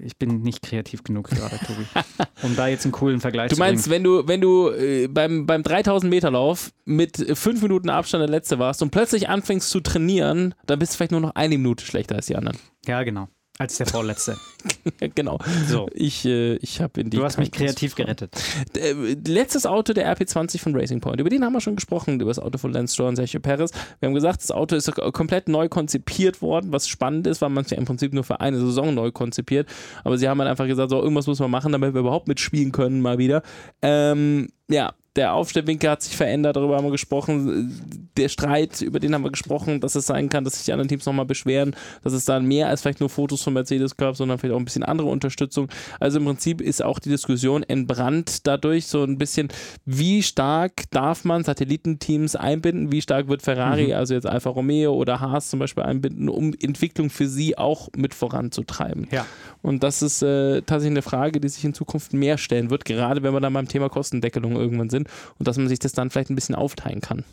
[SPEAKER 2] ich bin nicht kreativ genug gerade, Tobi, um da jetzt einen coolen Vergleich
[SPEAKER 1] Du
[SPEAKER 2] zu bringen.
[SPEAKER 1] meinst, wenn du, wenn du äh, beim, beim 3000 Meter Lauf mit äh, fünf Minuten Abstand der Letzte warst und plötzlich anfängst zu trainieren, dann bist du vielleicht nur noch eine Minute schlechter als die anderen.
[SPEAKER 2] Ja, genau. Als der Vorletzte.
[SPEAKER 1] Genau.
[SPEAKER 2] So.
[SPEAKER 1] Ich, äh, ich habe in die.
[SPEAKER 2] Du hast mich kreativ gerettet.
[SPEAKER 1] Äh, letztes Auto der RP20 von Racing Point. Über den haben wir schon gesprochen, über das Auto von Lance Stroll und Sergio Perez. Wir haben gesagt, das Auto ist komplett neu konzipiert worden, was spannend ist, weil man es ja im Prinzip nur für eine Saison neu konzipiert. Aber sie haben halt einfach gesagt, so irgendwas muss man machen, damit wir überhaupt mitspielen können, mal wieder. Ähm, ja, der Aufstellwinkel hat sich verändert, darüber haben wir gesprochen. Der Streit, über den haben wir gesprochen, dass es sein kann, dass sich die anderen Teams nochmal beschweren, dass es dann mehr als vielleicht nur Fotos von Mercedes gab, sondern vielleicht auch ein bisschen andere Unterstützung. Also im Prinzip ist auch die Diskussion entbrannt dadurch so ein bisschen, wie stark darf man Satellitenteams einbinden, wie stark wird Ferrari, also jetzt Alfa Romeo oder Haas zum Beispiel einbinden, um Entwicklung für sie auch mit voranzutreiben.
[SPEAKER 2] Ja.
[SPEAKER 1] Und das ist äh, tatsächlich eine Frage, die sich in Zukunft mehr stellen wird, gerade wenn wir dann beim Thema Kostendeckelung irgendwann sind und dass man sich das dann vielleicht ein bisschen aufteilen kann.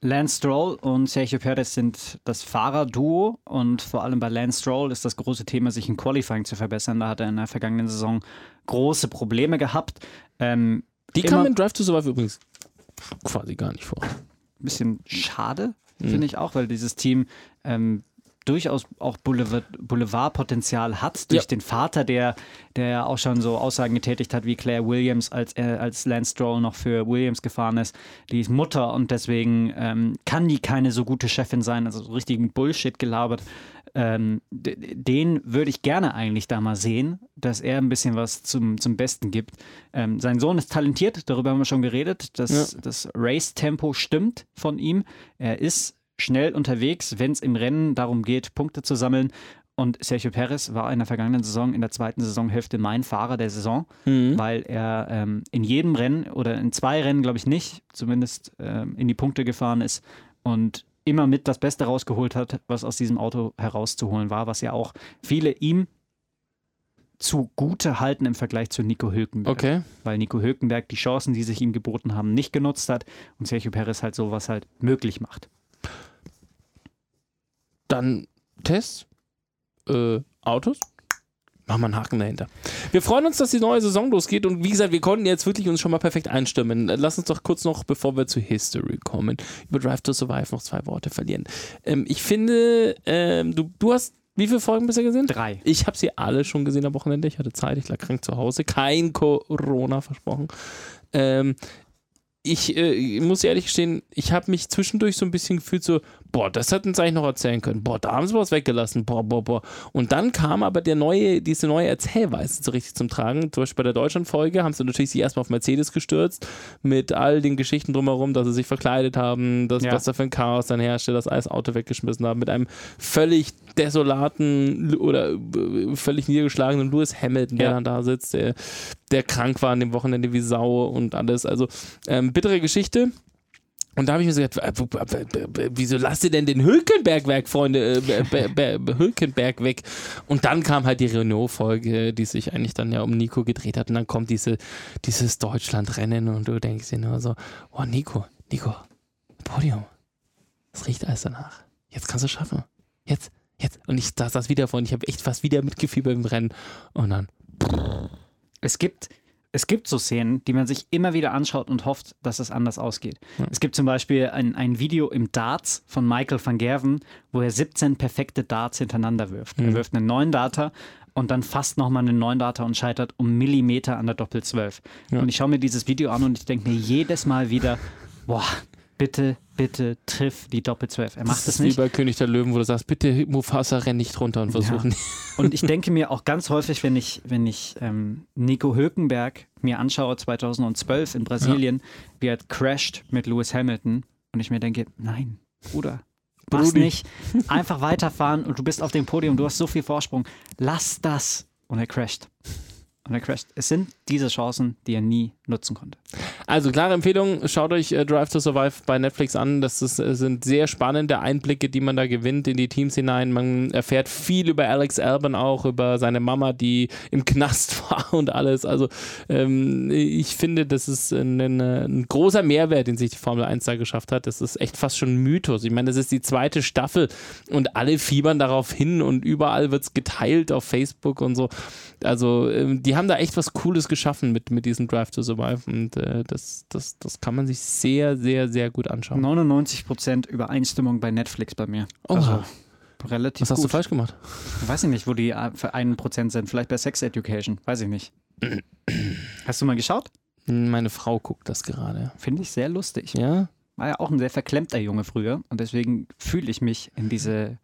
[SPEAKER 2] Lance Stroll und Sergio Perez sind das Fahrerduo und vor allem bei Lance Stroll ist das große Thema, sich im Qualifying zu verbessern. Da hat er in der vergangenen Saison große Probleme gehabt. Ähm,
[SPEAKER 1] Die kamen in Drive to Survive übrigens quasi gar nicht vor.
[SPEAKER 2] bisschen schade,
[SPEAKER 1] Mhm.
[SPEAKER 2] finde ich auch, weil dieses Team ähm, durchaus auch Boulevard, Boulevardpotenzial hat durch
[SPEAKER 1] Ja.
[SPEAKER 2] den Vater, der, der ja auch schon so Aussagen getätigt hat wie Claire Williams, als, er als Lance Stroll noch für Williams gefahren ist. Die ist Mutter und deswegen ähm, kann die keine so gute Chefin sein, also so richtigen Bullshit gelabert. Ähm, den würde ich gerne eigentlich da mal sehen, dass er ein bisschen was zum, zum Besten gibt. Ähm, sein Sohn ist talentiert, darüber haben wir schon geredet. Das, das Race-Tempo stimmt von ihm. Er ist schnell unterwegs, wenn es im Rennen darum geht, Punkte zu sammeln. Und Sergio Perez war in der vergangenen Saison, in der zweiten Saisonhälfte, mein Fahrer der Saison, weil er ähm, in jedem Rennen oder in zwei Rennen, glaube ich nicht, zumindest ähm, in die Punkte gefahren ist und immer mit das Beste rausgeholt hat, was aus diesem Auto herauszuholen war, was ja auch viele ihm zugute halten im Vergleich zu Nico Hülkenberg.
[SPEAKER 1] Okay.
[SPEAKER 2] Weil Nico Hülkenberg die Chancen, die sich ihm geboten haben, nicht genutzt hat und Sergio Perez halt sowas halt möglich macht.
[SPEAKER 1] Dann Tests, äh, Autos. Machen wir einen Haken dahinter. Wir freuen uns, dass die neue Saison losgeht und wie gesagt, wir konnten jetzt wirklich uns schon mal perfekt einstimmen. Lass uns doch kurz noch, bevor wir zu History kommen, über Drive to Survive noch zwei Worte verlieren. Ähm, ich finde, ähm, du, du hast wie viele Folgen bisher gesehen?
[SPEAKER 2] Drei.
[SPEAKER 1] Ich habe sie alle schon gesehen am Wochenende. Ich hatte Zeit, ich lag krank zu Hause. Kein Corona versprochen. Ähm, ich, äh, muss ehrlich gestehen, ich habe mich zwischendurch so ein bisschen gefühlt so, boah, das hätten sie eigentlich noch erzählen können. Boah, da haben sie was weggelassen. Boah, boah, boah. Und dann kam aber der neue, diese neue Erzählweise so richtig zum Tragen. Zum Beispiel bei der Deutschlandfolge haben sie natürlich sich erstmal auf Mercedes gestürzt mit all den Geschichten drumherum, dass sie sich verkleidet haben, dass,
[SPEAKER 2] Ja.
[SPEAKER 1] was da für ein Chaos dann herrschte, das alles Auto weggeschmissen haben, mit einem völlig desolaten oder äh, völlig niedergeschlagenen Lewis Hamilton, der
[SPEAKER 2] Ja.
[SPEAKER 1] dann da sitzt, der, der krank war an dem Wochenende wie Sau und alles. Also ähm, bittere Geschichte. Und da habe ich mir so gedacht, wieso lasst ihr denn den Hülkenberg weg, Freunde? Äh, Hülkenberg weg. Und dann kam halt die Renault-Folge, die sich eigentlich dann ja um Nico gedreht hat. Und dann kommt diese, dieses Deutschland-Rennen und du denkst dir nur so, oh Nico, Nico, Podium. Es riecht alles danach. Jetzt kannst du es schaffen. Jetzt, jetzt. Und ich saß das wieder vor und ich habe echt fast wieder mitgefiebert im Rennen. Und dann,
[SPEAKER 2] Es gibt, es gibt so Szenen, die man sich immer wieder anschaut und hofft, dass es anders ausgeht. Es gibt zum Beispiel ein, ein Video im Darts von Michael van Gerven, wo er 17 perfekte Darts hintereinander wirft. Er wirft einen neuen Data und dann fast nochmal einen neuen Data und scheitert um Millimeter an der Doppel-12. Und ich schaue mir dieses Video an und ich denke mir jedes Mal wieder, boah, bitte, bitte triff die Doppel-12. Er macht
[SPEAKER 1] das
[SPEAKER 2] es
[SPEAKER 1] ist wie
[SPEAKER 2] nicht.
[SPEAKER 1] bei König der Löwen, wo du sagst, bitte Mufasa, renn nicht runter und versuch
[SPEAKER 2] Ja.
[SPEAKER 1] nicht.
[SPEAKER 2] Und ich denke mir auch ganz häufig, wenn ich, wenn ich ähm, Nico Hülkenberg mir anschaue, 2012 in Brasilien, wie er crasht mit Lewis Hamilton und ich mir denke, nein, Bruder, mach's
[SPEAKER 1] Brudi.
[SPEAKER 2] nicht. Einfach weiterfahren und du bist auf dem Podium, du hast so viel Vorsprung. Lass das. Und er crasht. Und er crasht. Es sind diese Chancen, die er nie nutzen konnte.
[SPEAKER 1] Also klare Empfehlung, schaut euch äh, Drive to Survive bei Netflix an. Das ist, äh, sind sehr spannende Einblicke, die man da gewinnt in die Teams hinein. Man erfährt viel über Alex Albon auch, über seine Mama, die im Knast war und alles. Also ähm, ich finde, das ist ein, ein, ein großer Mehrwert, den sich die Formel 1 da geschafft hat. Das ist echt fast schon Mythos. Ich meine, das ist die zweite Staffel und alle fiebern darauf hin und überall wird es geteilt auf Facebook und so. Also ähm, die haben da echt was Cooles geschaffen mit, mit diesem Drive to Survive und äh, das, das, das kann man sich sehr, sehr, sehr gut anschauen.
[SPEAKER 2] 99% Übereinstimmung bei Netflix bei mir. Also
[SPEAKER 1] Oha.
[SPEAKER 2] relativ
[SPEAKER 1] Was hast
[SPEAKER 2] gut.
[SPEAKER 1] du falsch gemacht?
[SPEAKER 2] Weiß ich nicht, wo die äh, für einen Prozent sind. Vielleicht bei Sex Education. Weiß ich nicht. Hast du mal geschaut?
[SPEAKER 1] Meine Frau guckt das gerade.
[SPEAKER 2] Finde ich sehr lustig.
[SPEAKER 1] Ja?
[SPEAKER 2] War ja auch ein sehr verklemmter Junge früher und deswegen fühle ich mich in diese,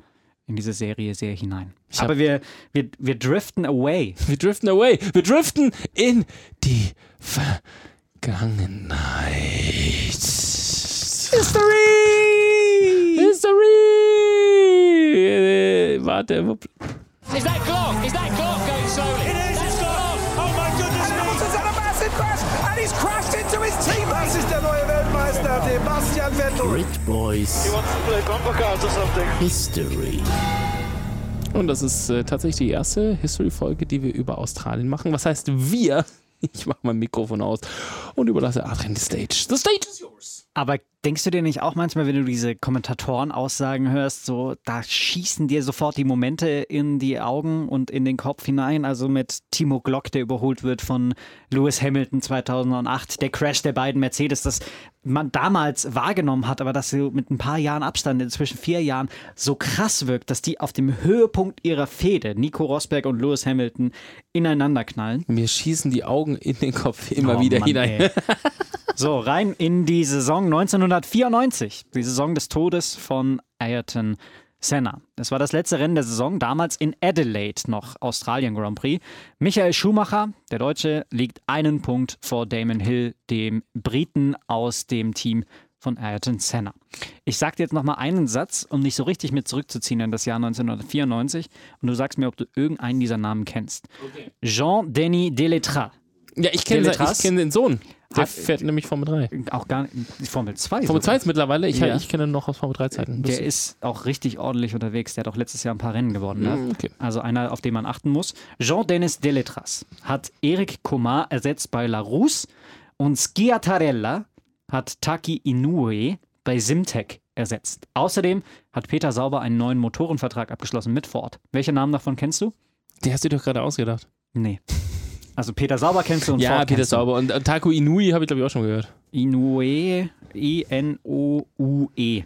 [SPEAKER 2] in diese Serie sehr hinein.
[SPEAKER 1] Ich
[SPEAKER 2] Aber wir, wir, wir driften away.
[SPEAKER 1] Wir driften away. Wir driften in die Vergangenheit. History! History! Äh, warte.
[SPEAKER 6] Is that clock? Is that clock going slowly?
[SPEAKER 3] It is,
[SPEAKER 7] crash and he's crashed into his teammate.
[SPEAKER 3] Das ist der neue Weltmeister, Sebastian Vettel.
[SPEAKER 4] Grid Boys
[SPEAKER 3] wants to play bumper cars or something.
[SPEAKER 4] History.
[SPEAKER 1] Und das ist äh, tatsächlich die erste History-Folge, die wir über Australien machen. Was heißt wir? Ich mache mein Mikrofon aus und überlasse Adrian die Stage. The stage is yours.
[SPEAKER 2] Aber denkst du dir nicht auch manchmal, wenn du diese Kommentatoren-Aussagen hörst, so, da schießen dir sofort die Momente in die Augen und in den Kopf hinein? Also mit Timo Glock, der überholt wird von Lewis Hamilton 2008, der Crash der beiden Mercedes, das man damals wahrgenommen hat, aber das so mit ein paar Jahren Abstand, inzwischen vier Jahren, so krass wirkt, dass die auf dem Höhepunkt ihrer Fehde, Nico Rosberg und Lewis Hamilton, ineinander knallen.
[SPEAKER 1] Mir schießen die Augen in den Kopf immer
[SPEAKER 2] Oh
[SPEAKER 1] wieder
[SPEAKER 2] Mann,
[SPEAKER 1] hinein.
[SPEAKER 2] ey. So, rein in die Saison 1994, die Saison des Todes von Ayrton Senna. Es war das letzte Rennen der Saison, damals in Adelaide noch Australien Grand Prix. Michael Schumacher, der Deutsche, liegt einen Punkt vor Damon Hill, dem Briten aus dem Team von Ayrton Senna. Ich sage dir jetzt nochmal einen Satz, um dich so richtig mit zurückzuziehen in das Jahr 1994 und du sagst mir, ob du irgendeinen dieser Namen kennst. Jean-Denis Deletras.
[SPEAKER 1] Ja, ich kenne kenn den Sohn. Der
[SPEAKER 2] Hat-
[SPEAKER 1] fährt nämlich Formel 3.
[SPEAKER 2] Auch gar nicht, Formel 2.
[SPEAKER 1] Formel 2 ist mittlerweile, ich,
[SPEAKER 2] Ja.
[SPEAKER 1] ich kenne ihn noch aus Formel 3 Zeiten.
[SPEAKER 2] Der ist auch richtig ordentlich unterwegs. Der hat auch letztes Jahr ein paar Rennen gewonnen. Ne?
[SPEAKER 1] Mm, okay.
[SPEAKER 2] Also einer, auf den man achten muss. Jean-Denis Deletras hat Eric Comar ersetzt bei Larousse und Schiattarella hat Taki Inoue bei Simtech ersetzt. Außerdem hat Peter Sauber einen neuen Motorenvertrag abgeschlossen mit Ford. Welche Namen davon kennst du?
[SPEAKER 1] Die hast du dir doch gerade ausgedacht.
[SPEAKER 2] Nee. Also Peter Sauber kennst du und
[SPEAKER 1] ja,
[SPEAKER 2] Ford
[SPEAKER 1] Peter. Sauber. Und äh, Taku Inui habe ich, glaube ich, auch schon gehört.
[SPEAKER 2] Inoue, I-N-O-U-E.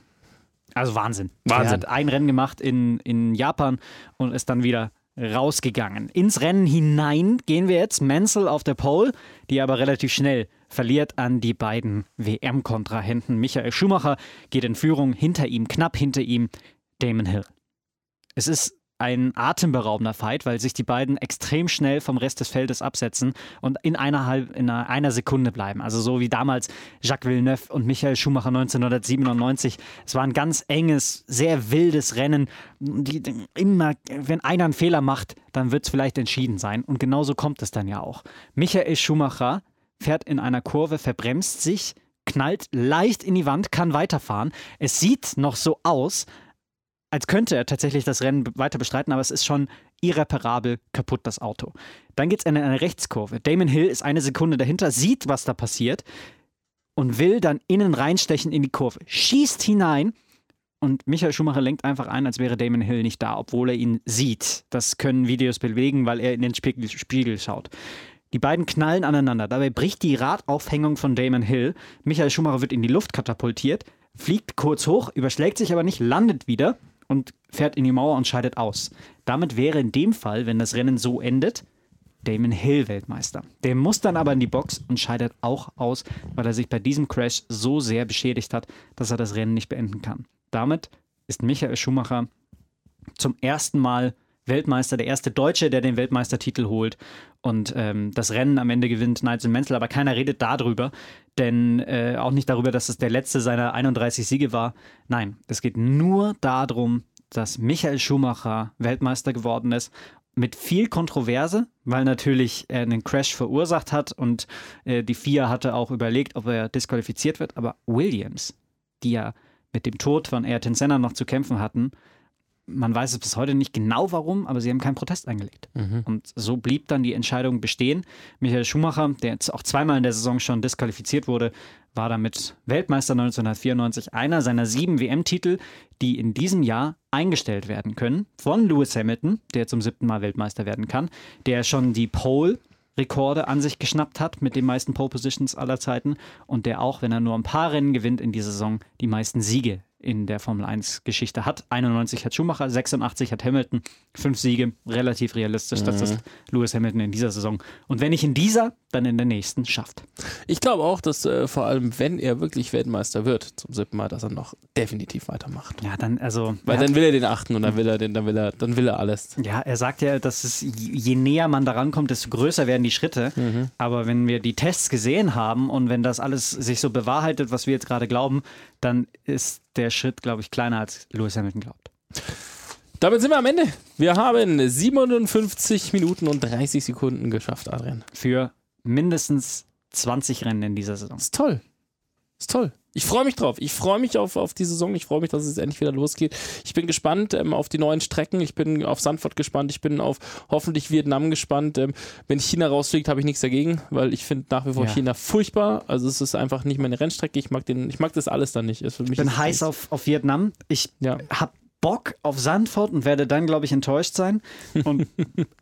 [SPEAKER 2] Also Wahnsinn.
[SPEAKER 1] Wahnsinn.
[SPEAKER 2] Er hat ein Rennen gemacht in, in Japan und ist dann wieder rausgegangen. Ins Rennen hinein gehen wir jetzt. Mansell auf der Pole, die aber relativ schnell verliert an die beiden WM-Kontrahenten. Michael Schumacher geht in Führung, hinter ihm, knapp hinter ihm, Damon Hill. Es ist ein atemberaubender Fight, weil sich die beiden extrem schnell vom Rest des Feldes absetzen und in einer, halb, in einer, Sekunde bleiben. Also so wie damals Jacques Villeneuve und Michael Schumacher 1997. Es war ein ganz enges, sehr wildes Rennen. Die, immer, wenn einer einen Fehler macht, dann wird es vielleicht entschieden sein. Und genauso kommt es dann ja auch. Michael Schumacher fährt in einer Kurve, verbremst sich, knallt leicht in die Wand, kann weiterfahren. Es sieht noch so aus, als könnte er tatsächlich das Rennen weiter bestreiten, aber es ist schon irreparabel kaputt, das Auto. Dann geht es in eine Rechtskurve. Damon Hill ist eine Sekunde dahinter, sieht, was da passiert und will dann innen reinstechen in die Kurve. Schießt hinein und Michael Schumacher lenkt einfach ein, als wäre Damon Hill nicht da, obwohl er ihn sieht. Das können Videos belegen, weil er in den Spiegel, Spiegel schaut. Die beiden knallen aneinander. Dabei bricht die Radaufhängung von Damon Hill. Michael Schumacher wird in die Luft katapultiert, fliegt kurz hoch, überschlägt sich aber nicht, landet wieder und fährt in die Mauer und scheidet aus. Damit wäre in dem Fall, wenn das Rennen so endet, Damon Hill Weltmeister. Der muss dann aber in die Box und scheidet auch aus, weil er sich bei diesem Crash so sehr beschädigt hat, dass er das Rennen nicht beenden kann. Damit ist Michael Schumacher zum ersten Mal Weltmeister, der erste Deutsche, der den Weltmeistertitel holt und ähm, das Rennen am Ende gewinnt Nigel Mansell, aber keiner redet darüber, denn äh, auch nicht darüber, dass es der letzte seiner 31 Siege war. Nein, es geht nur darum, dass Michael Schumacher Weltmeister geworden ist mit viel Kontroverse, weil natürlich er einen Crash verursacht hat und äh, die FIA hatte auch überlegt, ob er disqualifiziert wird, aber Williams, die ja mit dem Tod von Ayrton Senna noch zu kämpfen hatten, man weiß es bis heute nicht genau warum, aber sie haben keinen Protest eingelegt. Mhm. Und so blieb dann die Entscheidung bestehen. Michael Schumacher, der jetzt auch zweimal in der Saison schon disqualifiziert wurde, war damit Weltmeister 1994, einer seiner sieben WM-Titel, die in diesem Jahr eingestellt werden können von Lewis Hamilton, der zum siebten Mal Weltmeister werden kann, der schon die Pole Rekorde an sich geschnappt hat mit den meisten Pole Positions aller Zeiten und der auch, wenn er nur ein paar Rennen gewinnt in dieser Saison, die meisten Siege in der Formel 1 Geschichte hat. 91 hat Schumacher, 86 hat Hamilton, fünf Siege, relativ realistisch. Mhm. Das ist Lewis Hamilton in dieser Saison. Und wenn nicht in dieser, dann in der nächsten schafft.
[SPEAKER 1] Ich glaube auch, dass äh, vor allem, wenn er wirklich Weltmeister wird, zum siebten Mal, dass er noch definitiv weitermacht.
[SPEAKER 2] Ja, dann, also.
[SPEAKER 1] Weil dann will er den achten und dann will er den, dann will er, dann will er alles.
[SPEAKER 2] Ja, er sagt ja, dass es, je näher man daran kommt, desto größer werden die Schritte. Mhm. Aber wenn wir die Tests gesehen haben und wenn das alles sich so bewahrheitet, was wir jetzt gerade glauben, dann ist der Schritt, glaube ich, kleiner als Lewis Hamilton glaubt.
[SPEAKER 1] Damit sind wir am Ende. Wir haben 57 Minuten und 30 Sekunden geschafft, Adrian.
[SPEAKER 2] Für mindestens 20 Rennen in dieser Saison.
[SPEAKER 1] Ist toll. Ist toll. Ich freue mich drauf. Ich freue mich auf, auf die Saison. Ich freue mich, dass es endlich wieder losgeht. Ich bin gespannt ähm, auf die neuen Strecken. Ich bin auf Sandford gespannt. Ich bin auf hoffentlich Vietnam gespannt. Ähm, wenn China rausfliegt, habe ich nichts dagegen, weil ich finde nach wie vor ja. China furchtbar. Also es ist einfach nicht meine Rennstrecke. Ich mag, den, ich mag das alles dann nicht.
[SPEAKER 2] ich bin heiß auf, auf Vietnam. Ich ja. habe Bock auf Sandford und werde dann, glaube ich, enttäuscht sein. Und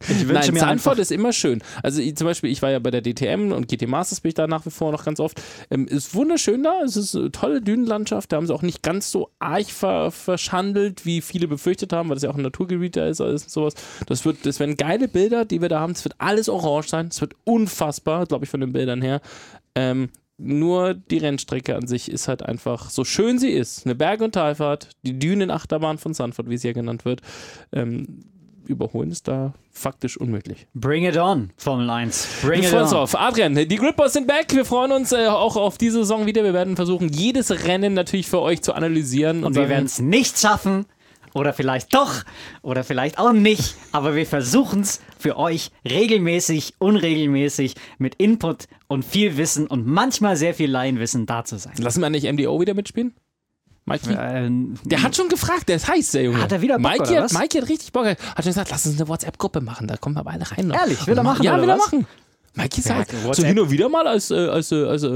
[SPEAKER 1] ich Nein, mir Sandford ist immer schön. Also ich, zum Beispiel, ich war ja bei der DTM und GT Masters bin ich da nach wie vor noch ganz oft. Ähm, ist wunderschön da, es ist eine tolle Dünenlandschaft. Da haben sie auch nicht ganz so arg ver verschandelt, wie viele befürchtet haben, weil das ja auch ein Naturgebiet da ist, alles und sowas. Das, wird, das werden geile Bilder, die wir da haben. Es wird alles orange sein. Es wird unfassbar, glaube ich, von den Bildern her. Ähm, nur die Rennstrecke an sich ist halt einfach, so schön sie ist, eine Berg- und Talfahrt, die Dünenachterbahn von Sanford, wie sie ja genannt wird, ähm, überholen ist da faktisch unmöglich.
[SPEAKER 2] Bring it on, Formel 1.
[SPEAKER 1] Bring wir freuen uns auf. Adrian, die Gridboys sind back. Wir freuen uns äh, auch auf diese Saison wieder. Wir werden versuchen, jedes Rennen natürlich für euch zu analysieren.
[SPEAKER 2] Und, und wir werden es nicht schaffen, oder vielleicht doch oder vielleicht auch nicht, aber wir versuchen es für euch regelmäßig, unregelmäßig mit Input und viel Wissen und manchmal sehr viel Laienwissen da zu sein.
[SPEAKER 1] Lassen wir nicht MDO wieder mitspielen? Mikey? Ähm, der hat schon gefragt, der ist heiß, der Junge.
[SPEAKER 2] Hat er wieder Bock,
[SPEAKER 1] Mikey, hat, Mikey hat richtig Bock. Hat schon gesagt, lass uns eine WhatsApp-Gruppe machen, da kommen wir beide rein. Noch.
[SPEAKER 2] Ehrlich, will er machen?
[SPEAKER 1] Ja,
[SPEAKER 2] will
[SPEAKER 1] er machen. Mikey sagt, ja, so hin und wieder mal als, äh, als, äh, als, als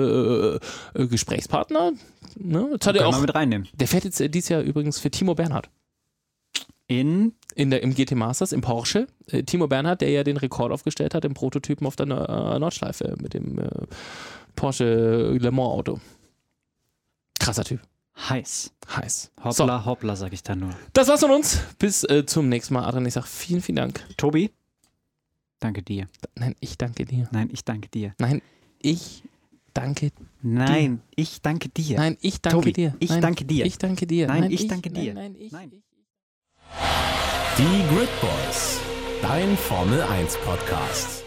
[SPEAKER 1] äh, äh, Gesprächspartner. Ne? Jetzt hat er auch,
[SPEAKER 2] mit reinnehmen.
[SPEAKER 1] Der fährt jetzt äh, dieses Jahr übrigens für Timo Bernhard.
[SPEAKER 2] In?
[SPEAKER 1] In der, Im GT Masters, im Porsche. Äh, Timo Bernhard, der ja den Rekord aufgestellt hat im Prototypen auf der äh, Nordschleife mit dem äh, Porsche Le Mans Auto. Krasser Typ.
[SPEAKER 2] heiß.
[SPEAKER 1] Heiß.
[SPEAKER 2] Hoppla, hoppla, sag ich da nur.
[SPEAKER 1] Das war's von uns. Bis äh, zum nächsten Mal, Adrian. Ich sag vielen, vielen Dank.
[SPEAKER 2] Tobi, danke dir.
[SPEAKER 1] Nein, ich danke dir.
[SPEAKER 2] Nein, ich danke dir.
[SPEAKER 1] Nein, ich danke
[SPEAKER 2] Nein, ich danke dir.
[SPEAKER 1] Nein, ich danke
[SPEAKER 2] Tobi,
[SPEAKER 1] dir.
[SPEAKER 2] ich
[SPEAKER 1] Nein,
[SPEAKER 2] danke dir.
[SPEAKER 1] Ich danke dir.
[SPEAKER 2] Nein, ich danke dir.
[SPEAKER 1] Nein, nein, ich.
[SPEAKER 2] Nein.
[SPEAKER 1] ich.
[SPEAKER 4] Die Grid Boys, dein Formel 1 Podcast.